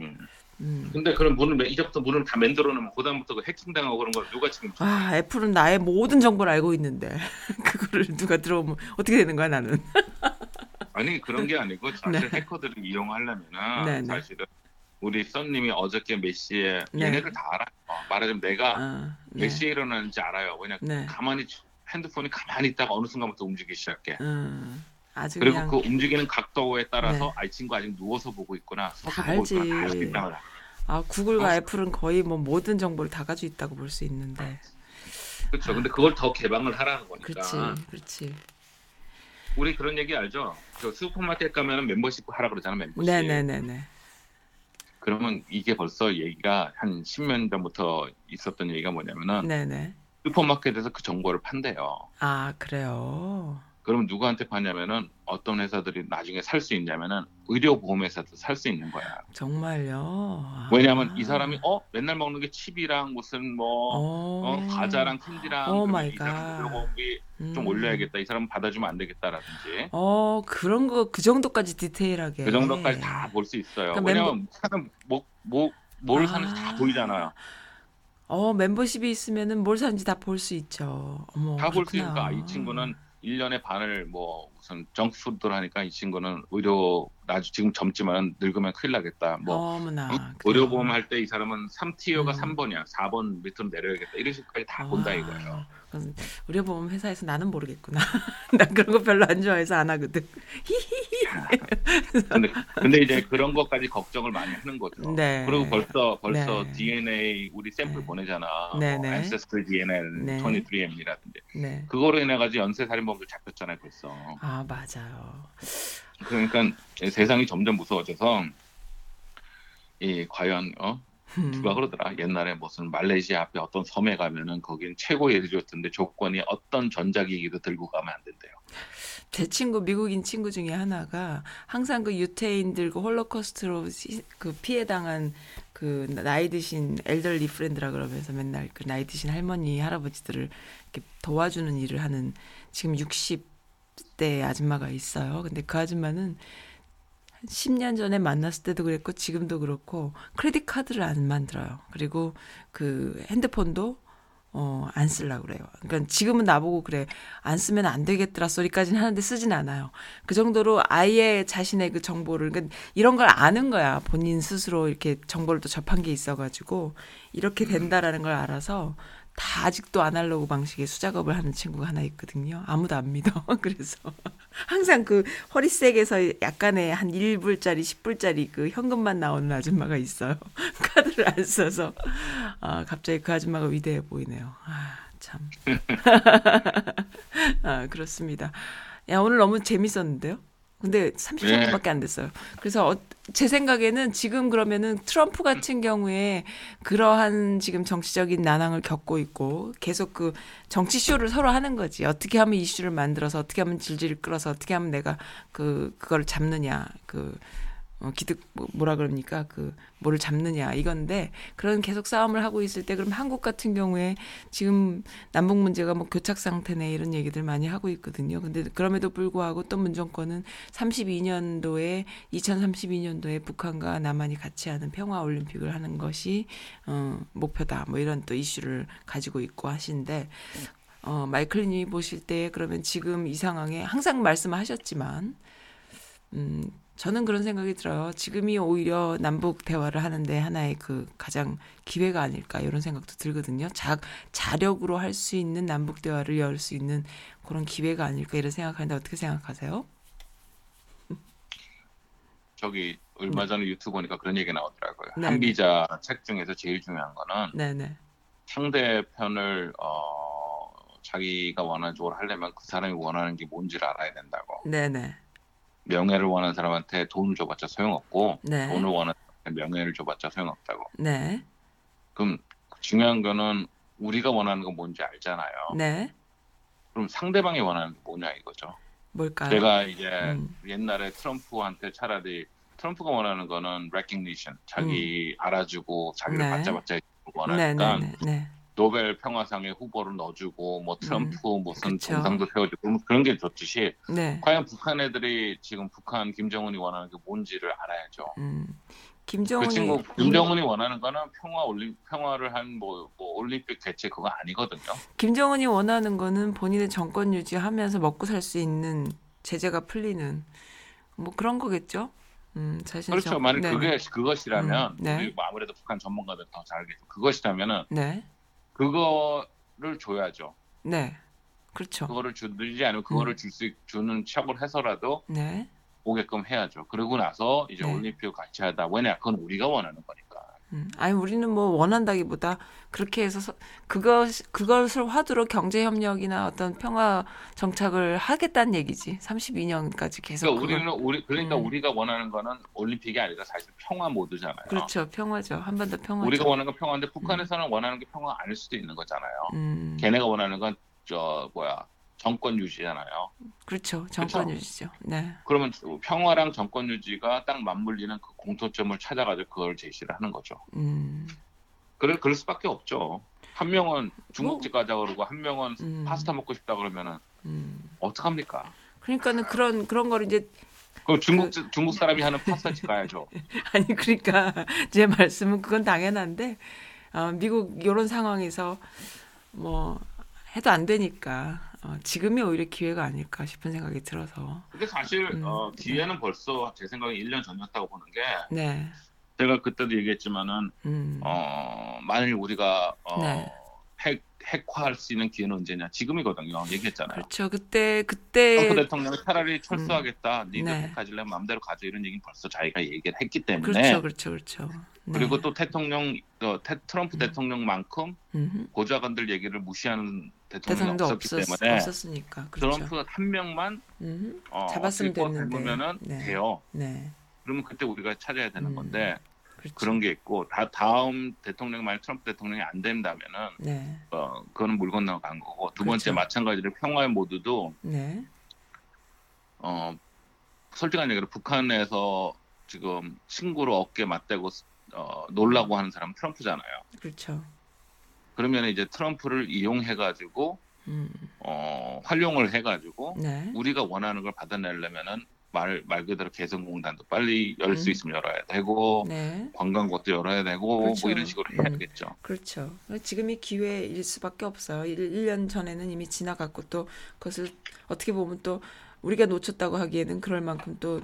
음. 음. 근데 그런 문을 매- 이제부터 문을 다 만들어 놓으면 그다음부터 그 해킹당하고 그런 걸 누가 지금 아, 애플은 나의 모든 정보를 알고 있는데 그거를 누가 들어오면 어떻게 되는 거야 나는? 아니 그런 게 아니고 사실 네. 해커들을 이용하려면은 네, 네. 사실은 우리 썬님이 어저께 몇 시에 네. 얘네들 다 알아요. 어, 말하자면 내가 아, 몇 시에 일어나는지 알아요. 왜냐 네. 가만히 핸드폰이 가만히 있다가 어느 순간부터 움직이기 시작해. 음, 아주 그리고 그 움직이는 각도에 따라서 네. 아이 친구 아직 누워서 보고 있구나, 서서 다 보고 있구나 알지. 다알수 있다는 아 구글과 어. 애플은 거의 뭐 모든 정보를 다 가지고 있다고 볼 수 있는데, 그렇죠. 근데 그걸 더 개방을 하라는 거니까. 그렇지, 그렇지. 우리 그런 얘기 알죠? 저 슈퍼마켓 가면은 멤버십 하라 그러잖아, 멤버십. 네, 네, 네, 네. 그러면 이게 벌써 얘기가 한 10년 전부터 있었던 얘기가 뭐냐면은 네, 네. 슈퍼마켓에서 그 정보를 판대요. 아 그래요. 그러면 누구한테 파냐면은 어떤 회사들이 나중에 살 수 있냐면은 의료보험회사도 살 수 있는 거야. 정말요. 아. 왜냐하면 이 사람이 어 맨날 먹는 게 칩이랑 무슨 뭐 어, 어, 과자랑 캔디랑 oh my god. 의료보험비 좀 음. 올려야겠다. 이 사람 받아주면 안 되겠다라든지 어 그런 거 그 정도까지 디테일하게. 그 정도까지 다 볼 수 있어요. 그러니까 왜냐면 사람 뭐 뭐 뭘 아. 사는지 다 보이잖아요. 어 멤버십이 있으면은 뭘 사는지 다 볼 수 있죠. 어머. 다 볼 수. 있으니까 아, 이 친구는 1년에 반을 뭐 무슨 정크푸드를 하니까 이 친구는 의료 나중 지금 젊지만 늙으면 큰일 나겠다. 뭐 어머나. 의료보험 할 때 이 사람은 3 tier가 음. 3번이야. 4번 밑으로 내려야겠다. 이런 식까지 다 본다 아, 이거예요. 그건 의료보험 회사에서 나는 모르겠구나. 난 그런 거 별로 안 좋아해서 안 하거든. 근데 근데 이제 그런 것까지 걱정을 많이 하는 거죠. 네. 그리고 벌써 벌써 네. DNA 우리 샘플 네. 보내잖아. 네, 뭐 네. DNA, 네. 23and이라든지 네. 그거로 인해 가지고 연쇄 살인범들 잡혔잖아요, 벌써. 아 맞아요. 그러니까 세상이 점점 무서워져서 이 과연 어 음. 누가 그러더라 옛날에 무슨 말레이시아 앞에 어떤 섬에 가면은 거긴 최고 예리줬던데 조건이 어떤 전자기기도 들고 가면 안 된대요. 제 친구 미국인 친구 중에 하나가 항상 그 유태인들 그 홀로코스트로 시- 그 피해 당한 그 나이 드신 엘더리 프렌드라 그러면서 맨날 그 나이 드신 할머니 할아버지들을 이렇게 도와주는 일을 하는 지금 60 대 아줌마가 있어요. 근데 그 아줌마는 한 10년 전에 만났을 때도 그랬고 지금도 그렇고 크레딧 카드를 안 만들어요. 그리고 그 핸드폰도 어, 안 쓰려고 그래요. 그러니까 지금은 나보고 그래. 안 쓰면 안 되겠더라 소리까지는 하는데 쓰진 않아요. 그 정도로 아예 자신의 그 정보를, 그러니까 이런 걸 아는 거야. 본인 스스로 이렇게 정보를 또 접한 게 있어가지고, 이렇게 된다라는 걸 알아서 다 아직도 아날로그 방식의 수작업을 하는 친구가 하나 있거든요. 아무도 안 믿어. 그래서 항상 그 허리색에서 약간의 한 1불짜리, 10불짜리 그 현금만 나오는 아줌마가 있어요. 카드를 안 써서. 아, 갑자기 그 아줌마가 위대해 보이네요. 아, 참. 아, 그렇습니다. 야, 오늘 너무 재밌었는데요? 근데 30분밖에 안 됐어요. 그래서 어, 제 생각에는 지금 그러면은 트럼프 같은 경우에 그러한 지금 정치적인 난항을 겪고 있고 계속 그 정치 쇼를 서로 하는 거지. 어떻게 하면 이슈를 만들어서 어떻게 하면 질질 끌어서 어떻게 하면 내가 그 그걸 잡느냐. 그 어, 기득 뭐- 뭐라 그럽니까 그 뭐를 잡느냐 이건데 그런 계속 싸움을 하고 있을 때 그럼 한국 같은 경우에 지금 남북 문제가 뭐 교착 상태네 이런 얘기들 많이 하고 있거든요. 근데 그럼에도 불구하고 또 문정권은 32년도에 2032년도에 북한과 남한이 같이 하는 평화 올림픽을 하는 것이 어 목표다. 뭐 이런 또 이슈를 가지고 있고 하신데 어 마이클님이 보실 때 그러면 지금 이 상황에 항상 말씀하셨지만 음 저는 그런 생각이 들어요. 지금이 오히려 남북 대화를 하는데 하나의 그 가장 기회가 아닐까 이런 생각도 들거든요. 자, 자력으로 할 수 있는 남북 대화를 열 수 있는 그런 기회가 아닐까 이런 생각하는데 어떻게 생각하세요? 저기 얼마 전에 유튜브 보니까 그런 얘기 나오더라고요. 네, 한비자 책 중에서 제일 중요한 거는 네네. 상대편을 어, 자기가 원하는 쪽으로 하려면 그 사람이 원하는 게 뭔지를 알아야 된다고. 네네. 명예를 원하는 사람한테 돈을 줘봤자 소용없고 네. 돈을 원하는 사람한테 명예를 줘봤자 소용없다고. 네. 그럼 중요한 거는 우리가 원하는 건 뭔지 알잖아요. 네. 그럼 상대방이 원하는 게 뭐냐 이거죠. 뭘까요? 제가 이제 음. 옛날에 트럼프한테 차라리 트럼프가 원하는 거는 recognition, 자기 알아주고 자기를 네. 받자받자 네, 원하니까 네, 네, 네. 노벨 평화상에 후보를 넣어주고 뭐 트럼프 무슨 음. 그쵸. 동상도 세워주고 그런 게 좋듯이 네. 과연 북한 애들이 지금 북한 김정은이 원하는 게 뭔지를 알아야죠. 음. 그 김정은이 친구 김정은이 원하는 거는 평화 올림 평화를 한뭐 올림픽 개최 그거 아니거든요. 김정은이 원하는 거는 본인의 정권 유지하면서 먹고 살 수 있는 제재가 풀리는 뭐 그런 거겠죠. 음, 그렇죠. 정- 만약 네, 그게 그것이라면 음, 네. 우리 뭐 아무래도 북한 전문가들 더 잘 알겠죠. 그것이라면은 네. 그거를 줘야죠. 네. 그렇죠. 그거를 주지 않으면 그거를 음. 줄수 주는 척을 해서라도 네. 오게끔 해야죠. 그러고 나서 이제 네. 올림픽 같이 하다. 왜냐 그건 우리가 원하는 거니까. 음, 아니 우리는 뭐 원한다기보다 그렇게 해서 서- 그것 그것을 화두로 경제 협력이나 어떤 평화 정착을 하겠다는 얘기지. 32년까지 계속 그러니까 그걸- 우리는 우리 그러니까 음. 우리가 원하는 거는 올림픽이 아니라 사실 평화 모드잖아요. 그렇죠. 평화죠. 한반도 평화죠. 우리가 원하는 건 평화인데 북한에서는 원하는 게 평화 아닐 수도 있는 거잖아요. 음. 걔네가 원하는 건 저 뭐야 정권 유지잖아요. 그렇죠. 정권 그렇죠. 유지죠. 네. 그러면 평화랑 정권 유지가 딱 맞물리는 그 공통점을 찾아가지고 그걸 제시를 하는 거죠. 음. 그래 그럴 수밖에 없죠. 한 명은 중국집 가자 그러고 한 명은 음. 파스타 먹고 싶다 그러면은 음. 어떡합니까? 그러니까는 그런 그런 거를 이제 그럼 중국 중국 사람이 하는 파스타집 가야죠. 아니 그러니까 제 말씀은 그건 당연한데 어, 미국 이런 상황에서 뭐 해도 안 되니까 어, 지금이 오히려 기회가 아닐까 싶은 생각이 들어서 근데 사실 음. 어, 기회는 벌써 제 생각에 1년 전이었다고 보는 게 네, 제가 그때도 얘기했지만은 음, 어, 만일 우리가 어, 네. 핵 핵화할 수 있는 기회는 언제냐? 지금이거든요. 얘기했잖아요. 그렇죠. 그때 그때 트럼프 대통령이 차라리 철수하겠다. 니들 네. 핵 가질려면 마음대로 가져 이런 얘기는 벌써 자기가 얘기를 했기 때문에 그렇죠, 그렇죠, 그렇죠. 네. 그리고 또 대통령 어, 테- 트럼프 음. 대통령만큼 음흠. 보좌관들 얘기를 무시하는 대통령이 없었기 없었, 때문에 없었으니까 그렇죠. 트럼프 한 명만 음흠. 어, 잡았으면 됐는데. 닮으면은 네. 돼요. 네, 그러면 그때 우리가 찾아야 되는 음. 건데 그렇죠. 그런 게 있고 다 다음 대통령 만약 트럼프 대통령이 안 된다면은 네, 어 그거는 물 건너간 거고 두 번째 그렇죠. 마찬가지로 평화의 모드도 네, 어 솔직한 얘기로 북한에서 지금 친구로 어깨 맞대고 어, 놀라고 하는 사람은 트럼프잖아요. 그렇죠. 그러면 이제 트럼프를 이용해 가지고 음, 어 활용을 해 가지고 네, 우리가 원하는 걸 받아내려면은 말, 말 그대로 개성공단도 빨리 열수 음. 있으면 열어야 되고 네. 관광것도 열어야 되고 그렇죠. 뭐 이런 식으로 음. 해야겠죠. 그렇죠. 지금이 기회일 수밖에 없어요. 1, 년 전에는 이미 지나갔고 또 그것을 어떻게 보면 또 우리가 놓쳤다고 하기에는 그럴 만큼 또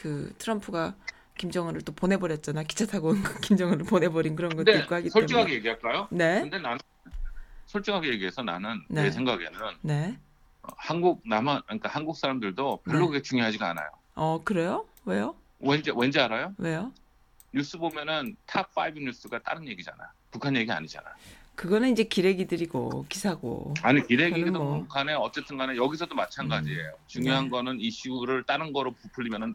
그 트럼프가 김정은을 또 보내버렸잖아. 기차 타고 온그 김정은을 보내버린 그런 것도 있고 하기 솔직하게 때문에. 얘기할까요? 네, 근데 나는 솔직하게 얘기해서 나는 네. 내 생각에는 네. 어, 한국 남한 그러니까 한국 사람들도 별로 네. 그게 중요하지가 않아요. 어 그래요? 왜요? 왠지 왠지 알아요? 왜요? 뉴스 보면은 top 5 뉴스가 다른 얘기잖아. 북한 얘기 아니잖아. 그거는 이제 기레기들이고 기사고. 아니 기레기도 뭐- 간에 어쨌든 간에 여기서도 마찬가지예요. 중요한 네. 거는 이슈를 다른 거로 부풀리면은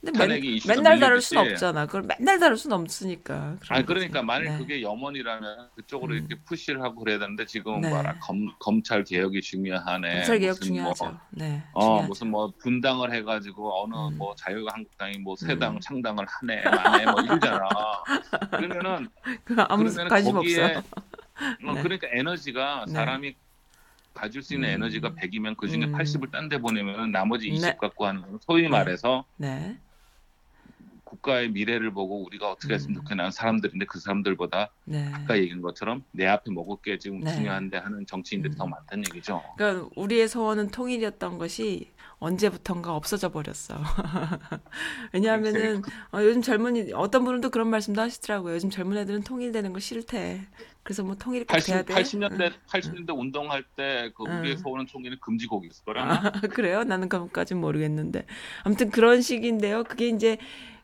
근데 맨, 맨날 다룰 순. 없잖아. 그걸 맨날 다룰 순 없으니까. 거지. 그러니까 만일 네. 그게 염원이라면 그쪽으로 음. 이렇게 push를 하고 그래야 되는데 지금 네. 뭐라 검, 검찰 개혁이 중요하네. 검찰 개혁 무슨 중요하죠. 뭐, 네. 어 중요하죠. 무슨 뭐 분당을 해가지고 어느 음. 뭐 자유한국당이 뭐 세당 음. 창당을 하네 마네 뭐 이러잖아. 그러면은 그 아무 그러면은 관심 거기에 없어. 어, 네. 그러니까 에너지가 네. 사람이 가질 수 있는 음. 에너지가 100이면 그 중에 음. 80을 딴 데 보내면 나머지 20 네. 갖고 하는 소위 네. 말해서 네. 국가의 미래를 보고 우리가 어떻게 했으면 음. 좋겠나 하는 사람들인데 그 사람들보다 네. 아까 얘기한 것처럼 내 앞에 먹을 게 지금 네. 중요한데 하는 정치인들이 음. 더 많다는 얘기죠. 그러니까 우리의 소원은 통일이었던 것이 언제부턴가 없어져 버렸어. 왜냐하면은 어, 요즘 젊은이 어떤 분은 또 그런 말씀도 하시더라고요. 요즘 젊은 애들은 통일되는 거 싫대. 그래서 뭐 통일이 꼭 돼야 80, 돼. 80년대 80년대 운동할 때그 우리의 응. 소원은 총리는 금지곡이었을 거라. 아, 그래요? 나는 그까진 모르겠는데. 아무튼 그런 식인데요. 그게 이제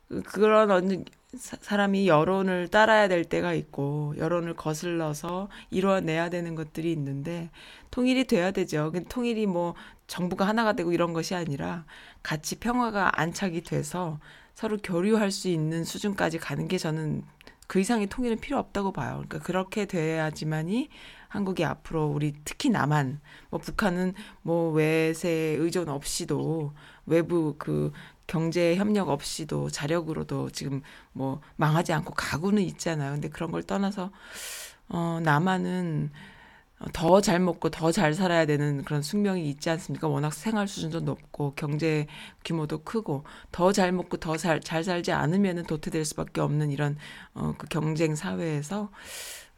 그- 그런 어느 사- 사람이 여론을 따라야 될 때가 있고 여론을 거슬러서 이뤄내야 되는 것들이 있는데 통일이 돼야 되죠. 근데 통일이 뭐 정부가 하나가 되고 이런 것이 아니라 같이 평화가 안착이 돼서 서로 교류할 수 있는 수준까지 가는 게 저는 그 이상의 통일은 필요 없다고 봐요. 그러니까 그렇게 돼야지만이 한국이 앞으로 우리 특히 남한, 뭐 북한은 뭐 외세 의존 없이도 외부 그 경제 협력 없이도 자력으로도 지금 뭐 망하지 않고 가고는 있잖아요. 근데 그런 걸 떠나서 어 남한은 더 잘 먹고 더 잘 살아야 되는 그런 숙명이 있지 않습니까? 워낙 생활 수준도 높고 경제 규모도 크고 더 잘 먹고 더 잘 잘 살지 않으면은 도태될 수밖에 없는 이런 어 그 경쟁 사회에서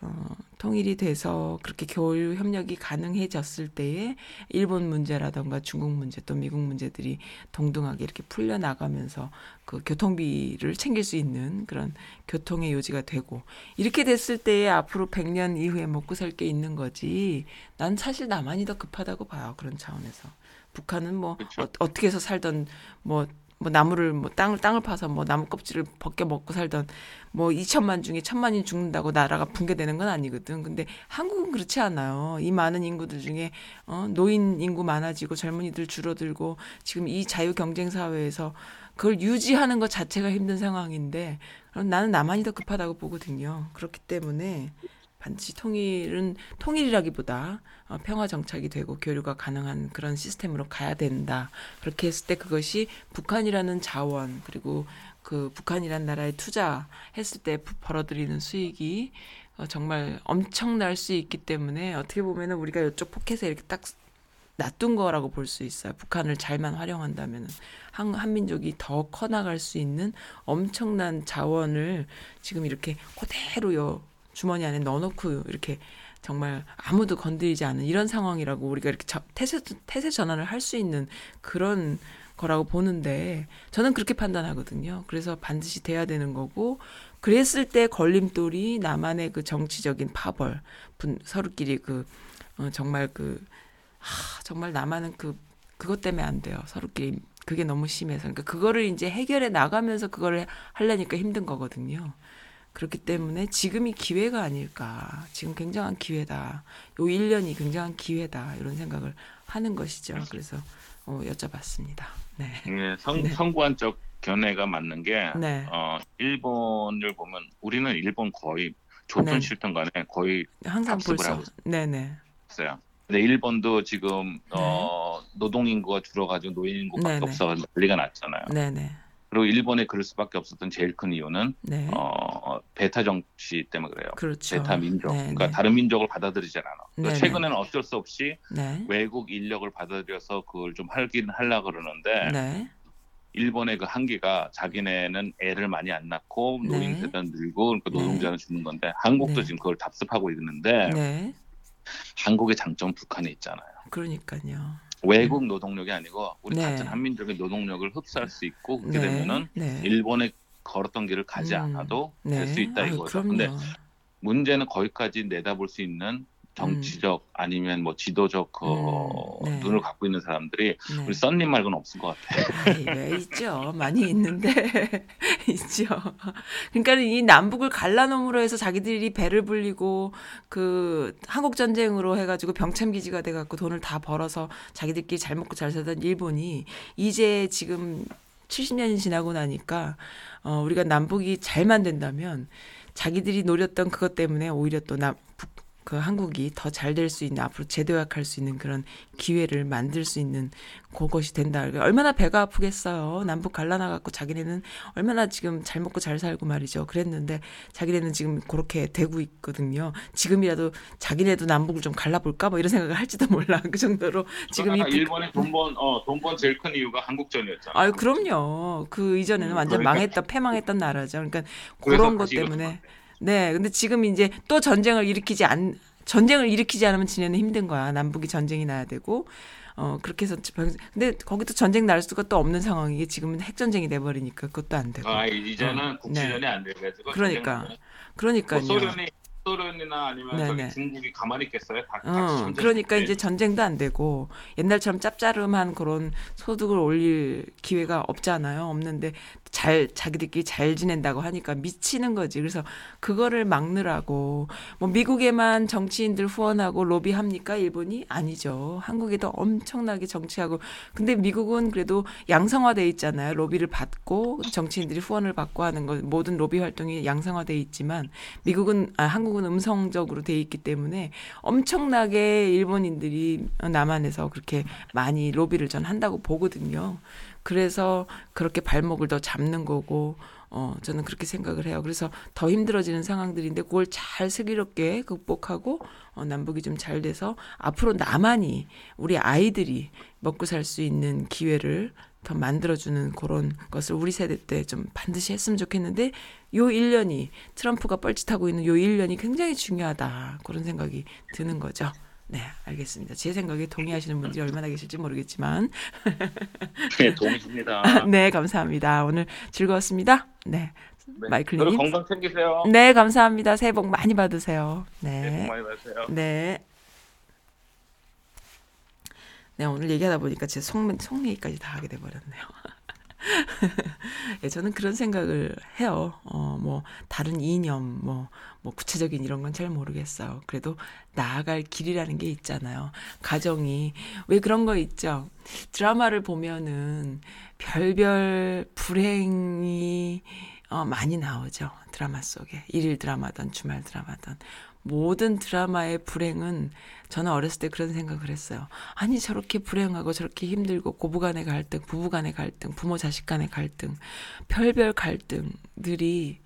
어, 통일이 돼서 그렇게 교류 협력이 가능해졌을 때에 일본 문제라던가 중국 문제 또 미국 문제들이 동등하게 이렇게 풀려 나가면서 그 교통비를 챙길 수 있는 그런 교통의 요지가 되고 이렇게 됐을 때에 앞으로 100년 이후에 먹고 살 게 있는 거지. 난 사실 남한이 더 급하다고 봐요. 그런 차원에서. 북한은 뭐 그쵸. 어, 어떻게 해서 살던 뭐 뭐 나무를 뭐 땅을 땅을 파서 뭐 나무 껍질을 벗겨 먹고 살던 뭐 2천만 중에 천만이 죽는다고 나라가 붕괴되는 건 아니거든. 근데 한국은 그렇지 않아요. 이 많은 인구들 중에 어 노인 인구 많아지고 젊은이들 줄어들고 지금 이 자유 경쟁 사회에서 그걸 유지하는 것 자체가 힘든 상황인데 그럼 나는 남한이 더 급하다고 보거든요. 그렇기 때문에 반드시 통일은 통일이라기보다 어, 평화 정착이 되고 교류가 가능한 그런 시스템으로 가야 된다. 그렇게 했을 때 그것이 북한이라는 자원 그리고 그 북한이라는 나라에 투자했을 때 부- 벌어들이는 수익이 어, 정말 엄청날 수 있기 때문에 어떻게 보면은 우리가 이쪽 포켓에 이렇게 딱 놔둔 거라고 볼 수 있어요. 북한을 잘만 활용한다면은 한, 한민족이 더 커나갈 수 있는 엄청난 자원을 지금 이렇게 그대로 요 주머니 안에 넣어놓고 이렇게 정말 아무도 건드리지 않는 이런 상황이라고 우리가 이렇게 저, 태세, 태세 전환을 할 수 있는 그런 거라고 보는데 저는 그렇게 판단하거든요. 그래서 반드시 돼야 되는 거고 그랬을 때 걸림돌이 나만의 그 정치적인 파벌 분 서로끼리 그 어, 정말 그 하, 정말 나만은 그 그것 때문에 안 돼요. 서로끼리 그게 너무 심해서 그러니까 그거를 이제 해결해 나가면서 그거를 하려니까 힘든 거거든요. 그렇기 때문에 지금이 기회가 아닐까. 지금 굉장한 기회다. 요 1년이 굉장한 기회다. 이런 생각을 하는 것이죠. 그래서 어, 여쭤봤습니다. 네. 예, 성, 네. 성구안적 견해가 맞는 게 네. 어, 일본을 보면 우리는 일본 거의 좋든 네. 싫든 간에 거의 항상 없... 네네. 있어요. 근데 일본도 지금 어, 노동 인구가 줄어가지고 노인 인구밖에 네. 네네. 없어 난리가 났잖아요. 네네. 그리고 일본에 그럴 수밖에 없었던 제일 큰 이유는 네. 어, 베타 정치 때문에 그래요. 그렇죠. 베타 민족. 네, 그러니까 네. 다른 민족을 받아들이지 않아. 그러니까 네네. 최근에는 어쩔 수 없이 네. 외국 인력을 받아들여서 그걸 좀 하긴 하려 그러는데 네. 일본의 그 한계가 자기네는 애를 많이 안 낳고 네. 노인 세대는 늘고 그러니까 네. 노동자는 죽는 건데 한국도 네. 지금 그걸 답습하고 있는데 네. 한국의 장점 은 북한에 있잖아요. 그러니까요. 외국 노동력이 아니고 우리 네. 같은 한민족의 노동력을 흡수할 수 있고 그렇게 네. 되면은 네. 일본에 걸었던 길을 가지 음. 않아도 네. 될수 있다 이거죠. 그럼요. 근데 문제는 거기까지 내다볼 수 있는 정치적 아니면 뭐 지도적 그 음, 네. 눈을 갖고 있는 사람들이 네. 우리 썬님 말고는 없을 것 같아요. 아이, 왜 있죠. 많이 있는데 있죠. 그러니까 이 남북을 갈라놓음으로 해서 자기들이 배를 불리고 그 한국 전쟁으로 해가지고 병참 기지가 돼갖고 돈을 다 벌어서 자기들끼리 잘 먹고 잘 살던 일본이 이제 지금 70년이 지나고 나니까 어 우리가 남북이 잘만 된다면 자기들이 노렸던 그것 때문에 오히려 또 남, 북, 그 한국이 더 잘 될 수 있는 앞으로 재도약할 수 있는 그런 기회를 만들 수 있는 그것이 된다. 그러니까 얼마나 배가 아프겠어요. 남북 갈라나 갖고 자기네는 얼마나 지금 잘 먹고 잘 살고 말이죠. 그랬는데 자기네는 지금 그렇게 되고 있거든요. 지금이라도 자기네도 남북을 좀 갈라볼까 뭐 이런 생각을 할지도 몰라. 그 정도로 지금 이 일본의 돈번 어, 돈번 제일 큰 이유가 한국전이었잖아요. 아유 그럼요. 그 이전에는 음, 완전 그러니까- 망했다 패망했던 나라죠. 그러니까 그런 것 다시 때문에. 네. 근데 지금 이제 또 전쟁을 일으키지 않 전쟁을 일으키지 않으면 지네는 힘든 거야. 남북이 전쟁이 나야 되고 어 그렇게 해서 병- 근데 거기도 전쟁 날 수가 또 없는 상황이게 지금은 핵 전쟁이 돼 버리니까 그것도 안 되고. 아 이제는 어, 국지전이 안 돼 가지고 그러니까. 전쟁은 뭐 그러니까요. 소련이 북소련이나 아니면 중국이 가만히 있겠어요? 다 같이 어, 그러니까 때. 이제 전쟁도 안 되고 옛날처럼 짭짤음한 그런 소득을 올릴 기회가 없잖아요. 없는데 잘 자기들끼리 잘 지낸다고 하니까 미치는 거지. 그래서 그거를 막느라고 뭐 미국에만 정치인들 후원하고 로비합니까? 일본이 아니죠. 한국에도 엄청나게 정치하고 근데 미국은 그래도 양성화돼 있잖아요. 로비를 받고 정치인들이 후원을 받고 하는 거 모든 로비 활동이 양성화돼 있지만 미국은 아 한국은 음성적으로 돼 있기 때문에 엄청나게 일본인들이 남한에서 그렇게 많이 로비를 전 한다고 보거든요. 그래서 그렇게 발목을 더 잡는 거고 어 저는 그렇게 생각을 해요. 그래서 더 힘들어지는 상황들인데 그걸 잘 슬기롭게 극복하고 어 남북이 좀 잘 돼서 앞으로 남한이 우리 아이들이 먹고 살 수 있는 기회를 더 만들어주는 그런 것을 우리 세대 때 좀 반드시 했으면 좋겠는데 요 1년이 트럼프가 뻘짓하고 있는 요 1년이 굉장히 중요하다. 그런 생각이 드는 거죠. 네, 알겠습니다. 제 생각에 동의하시는 분들이 얼마나 계실지 모르겠지만. 네, 동의입니다. 네, 감사합니다. 오늘 즐거웠습니다. 네. 네. 마이클님. 건강 챙기세요. 네, 감사합니다. 새해 복 많이 받으세요. 네, 복 네. 많이 받으세요. 네. 네, 오늘 얘기하다 보니까 제 속, 속 얘기까지 다 하게 돼버렸네요. 예, 저는 그런 생각을 해요. 어, 뭐, 다른 이념, 뭐, 뭐, 구체적인 이런 건 잘 모르겠어요. 그래도 나아갈 길이라는 게 있잖아요. 가정이. 왜 그런 거 있죠? 드라마를 보면은 별별 불행이 어, 많이 나오죠. 드라마 속에. 일일 드라마든 주말 드라마든. 모든 드라마의 불행은 저는 어렸을 때 그런 생각을 했어요. 아니, 저렇게 불행하고 저렇게 힘들고 고부 간의 갈등, 부부 간의 갈등, 부모 자식 간의 갈등, 별별 갈등들이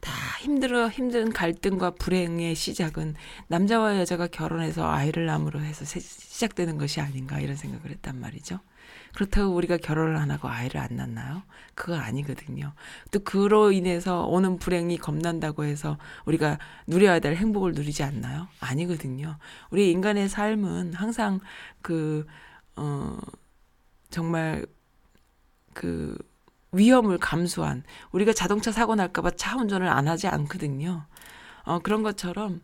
다 힘들어, 힘든 갈등과 불행의 시작은 남자와 여자가 결혼해서 아이를 낳음으로 해서 세- 시작되는 것이 아닌가 이런 생각을 했단 말이죠. 그렇다고 우리가 결혼을 안 하고 아이를 안 낳나요? 그거 아니거든요. 또 그로 인해서 오는 불행이 겁난다고 해서 우리가 누려야 될 행복을 누리지 않나요? 아니거든요. 우리 인간의 삶은 항상 그, 어, 정말 그 위험을 감수한 우리가 자동차 사고 날까봐 차 운전을 안 하지 않거든요. 어, 그런 것처럼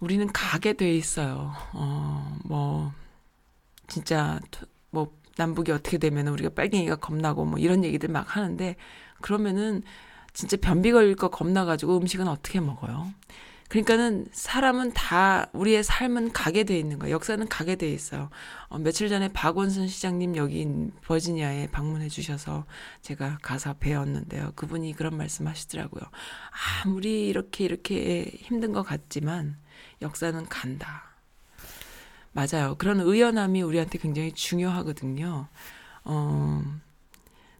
우리는 가게 돼 있어요. 어, 뭐, 진짜, 토- 뭐, 남북이 어떻게 되면 우리가 빨갱이가 겁나고 뭐 이런 얘기들 막 하는데 그러면은 진짜 변비 걸릴 거 겁나가지고 음식은 어떻게 먹어요? 그러니까는 사람은 다 우리의 삶은 가게 돼 있는 거예요. 역사는 가게 돼 있어요. 어, 며칠 전에 박원순 시장님 여기 버지니아에 방문해 주셔서 제가 가서 배웠는데요. 그분이 그런 말씀 하시더라고요. 아무리 이렇게 이렇게 힘든 것 같지만 역사는 간다. 맞아요. 그런 의연함이 우리한테 굉장히 중요하거든요. 어,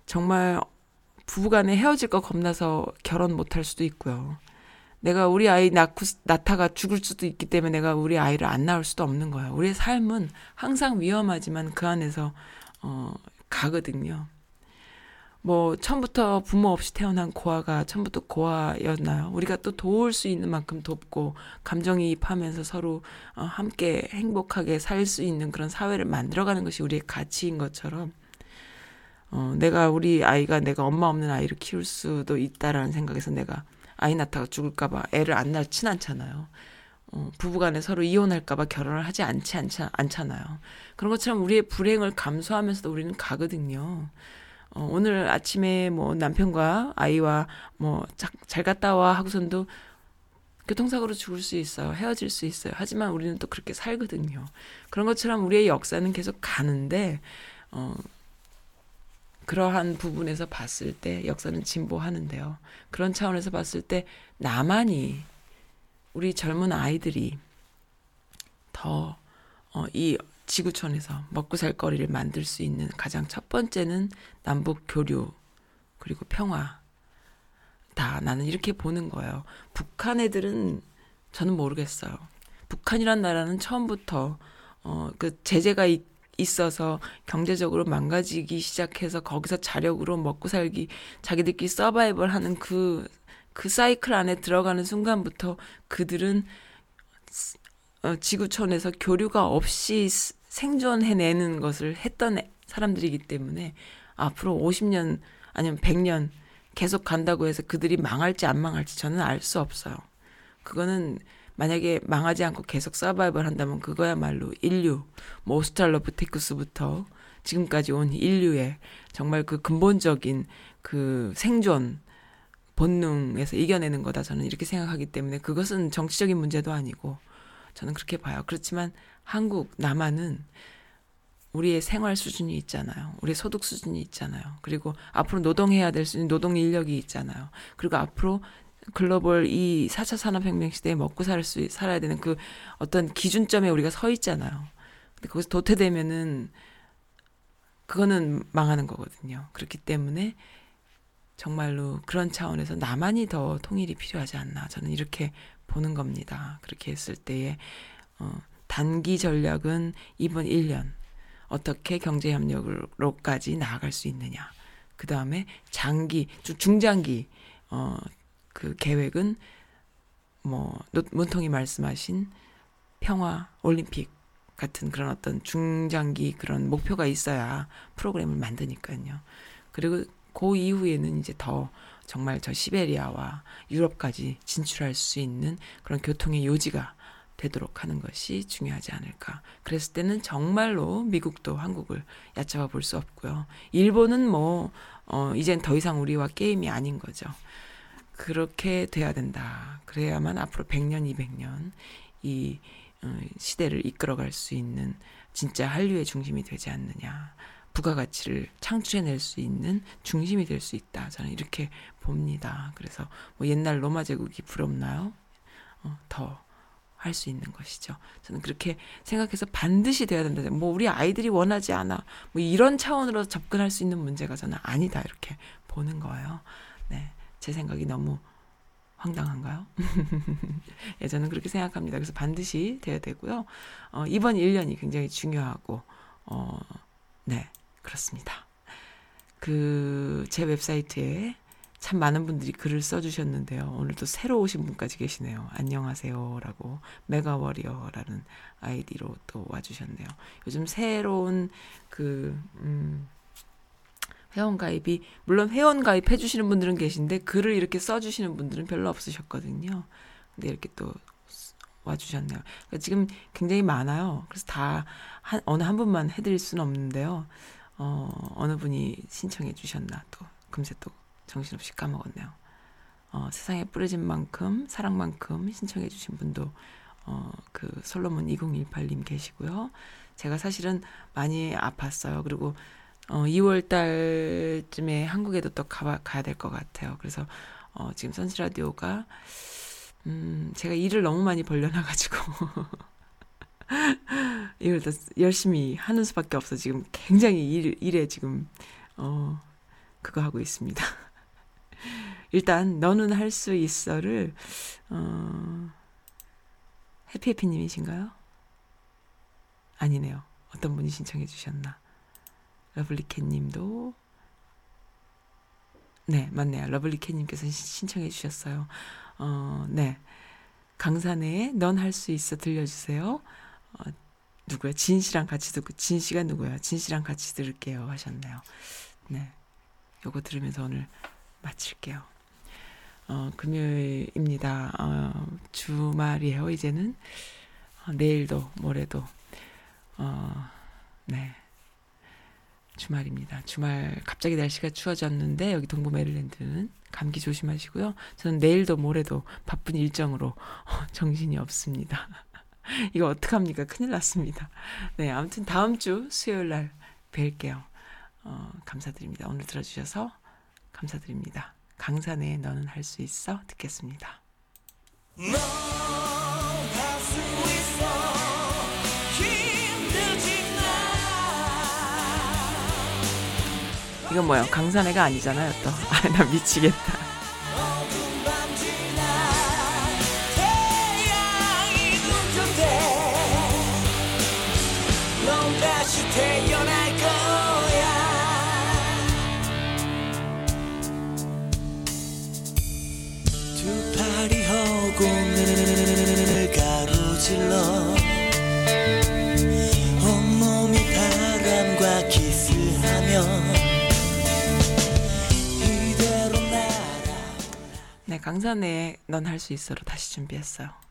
정말 부부간에 헤어질 거 겁나서 결혼 못 할 수도 있고요. 내가 우리 아이 낳고 낳다가 죽을 수도 있기 때문에 내가 우리 아이를 안 낳을 수도 없는 거야. 우리의 삶은 항상 위험하지만 그 안에서 어 가거든요. 뭐 처음부터 부모 없이 태어난 고아가 처음부터 고아였나요? 우리가 또 도울 수 있는 만큼 돕고 감정이입하면서 서로 어, 함께 행복하게 살 수 있는 그런 사회를 만들어가는 것이 우리의 가치인 것처럼 어, 내가 우리 아이가 내가 엄마 없는 아이를 키울 수도 있다라는 생각에서 내가 아이 낳다가 죽을까봐 애를 안 낳진 않잖아요. 어, 부부간에 서로 이혼할까봐 결혼을 하지 않지 않자, 않잖아요. 그런 것처럼 우리의 불행을 감수하면서도 우리는 가거든요. 어, 오늘 아침에 뭐 남편과 아이와 뭐잘 갔다 와 하고선도 교통사고로 죽을 수 있어요. 헤어질 수 있어요. 하지만 우리는 또 그렇게 살거든요. 그런 것처럼 우리의 역사는 계속 가는데 어, 그러한 부분에서 봤을 때 역사는 진보하는데요. 그런 차원에서 봤을 때 나만이 우리 젊은 아이들이 더 어, 이 지구촌에서 먹고 살 거리를 만들 수 있는 가장 첫 번째는 남북 교류 그리고 평화 다 나는 이렇게 보는 거예요. 북한 애들은 저는 모르겠어요. 북한이란 나라는 처음부터 어 그 제재가 있, 있어서 경제적으로 망가지기 시작해서 거기서 자력으로 먹고 살기 자기들끼리 서바이벌 하는 그, 그 사이클 안에 들어가는 순간부터 그들은 어, 지구촌에서 교류가 없이 스- 생존해내는 것을 했던 애- 사람들이기 때문에 앞으로 50년 아니면 100년 계속 간다고 해서 그들이 망할지 안 망할지 저는 알 수 없어요. 그거는 만약에 망하지 않고 계속 서바이벌 한다면 그거야말로 인류, 뭐 오스트랄로피테쿠스부터 지금까지 온 인류의 정말 그 근본적인 그 생존 본능에서 이겨내는 거다 저는 이렇게 생각하기 때문에 그것은 정치적인 문제도 아니고 저는 그렇게 봐요. 그렇지만 한국 남한은 우리의 생활 수준이 있잖아요. 우리의 소득 수준이 있잖아요. 그리고 앞으로 노동해야 될 수 있는 노동 인력이 있잖아요. 그리고 앞으로 글로벌 이 4차 산업혁명 시대에 먹고 살 수, 살아야 되는 그 어떤 기준점에 우리가 서 있잖아요. 근데 거기서 도태되면은 그거는 망하는 거거든요. 그렇기 때문에 정말로 그런 차원에서 나만이 더 통일이 필요하지 않나. 저는 이렇게 보는 겁니다. 그렇게 했을 때에, 어, 단기 전략은 이번 1년 어떻게 경제협력으로까지 나아갈 수 있느냐. 그 다음에 장기, 중장기, 어, 그 계획은 뭐, 문통이 말씀하신 평화 올림픽 같은 그런 어떤 중장기 그런 목표가 있어야 프로그램을 만드니까요. 그리고 그 이후에는 이제 더 정말 저 시베리아와 유럽까지 진출할 수 있는 그런 교통의 요지가 되도록 하는 것이 중요하지 않을까. 그랬을 때는 정말로 미국도 한국을 얕잡아 볼 수 없고요. 일본은 뭐, 어, 이젠 더 이상 우리와 게임이 아닌 거죠. 그렇게 돼야 된다. 그래야만 앞으로 100년, 200년 이 어, 시대를 이끌어갈 수 있는 진짜 한류의 중심이 되지 않느냐. 부가가치를 창출해낼 수 있는 중심이 될 수 있다. 저는 이렇게 봅니다. 그래서 뭐 옛날 로마 제국이 부럽나요? 어, 더 할 수 있는 것이죠. 저는 그렇게 생각해서 반드시 돼야 된다. 뭐 우리 아이들이 원하지 않아. 뭐 이런 차원으로 접근할 수 있는 문제가 저는 아니다. 이렇게 보는 거예요. 네. 제 생각이 너무 황당한가요? 예, 저는 그렇게 생각합니다. 그래서 반드시 돼야 되고요. 어, 이번 1년이 굉장히 중요하고, 어, 네, 그렇습니다. 그, 제 웹사이트에 참 많은 분들이 글을 써주셨는데요. 오늘도 새로 오신 분까지 계시네요. 안녕하세요. 라고, 메가워리어라는 아이디로 또 와주셨네요. 요즘 새로운 그, 음, 회원가입이, 물론 회원가입 해주시는 분들은 계신데, 글을 이렇게 써주시는 분들은 별로 없으셨거든요. 근데 이렇게 또 와주셨네요. 그러니까 지금 굉장히 많아요. 그래서 다, 한, 어느 한 분만 해드릴 수는 없는데요. 어, 어느 분이 신청해 주셨나 또 금세 또 정신없이 까먹었네요. 어, 세상에 뿌려진 만큼 사랑만큼 신청해 주신 분도 어, 그 솔로몬 2018님 계시고요. 제가 사실은 많이 아팠어요. 그리고 어, 2월 달쯤에 한국에도 또 가, 가야 될 것 같아요. 그래서 어, 지금 선스라디오가 음, 제가 일을 너무 많이 벌려놔가지고 이걸 더 열심히 하는 수밖에 없어. 지금 굉장히 일, 일에 지금 어, 그거 하고 있습니다. 일단 너는 할 수 있어를 어, 해피해피님이신가요? 아니네요. 어떤 분이 신청해 주셨나? 러블리캣님도 네 맞네요. 러블리캣님께서 신청해 주셨어요. 어, 네 강산에 넌할 수 있어 들려주세요. 어, 누구야? 진 씨랑 같이 듣고 진 씨가 누구야? 진 씨랑 같이 들을게요 하셨네요. 네, 요거 들으면서 오늘 마칠게요. 어, 금요일입니다. 어, 주말이에요. 이제는 어, 내일도 모레도 어, 네. 주말입니다. 주말 갑자기 날씨가 추워졌는데 여기 동부 메릴랜드는 감기 조심하시고요. 저는 내일도 모레도 바쁜 일정으로 정신이 없습니다. 이거 어떡합니까? 큰일 났습니다. 네, 아무튼 다음 주 수요일 날 뵐게요. 어, 감사드립니다. 오늘 들어주셔서 감사드립니다. 강산에 너는 할 수 있어? 듣겠습니다. 이건 뭐야? 강산에가 아니잖아요, 또. 아, 나 미치겠다. 강산에 넌 할 수 있어로 다시 준비했어요.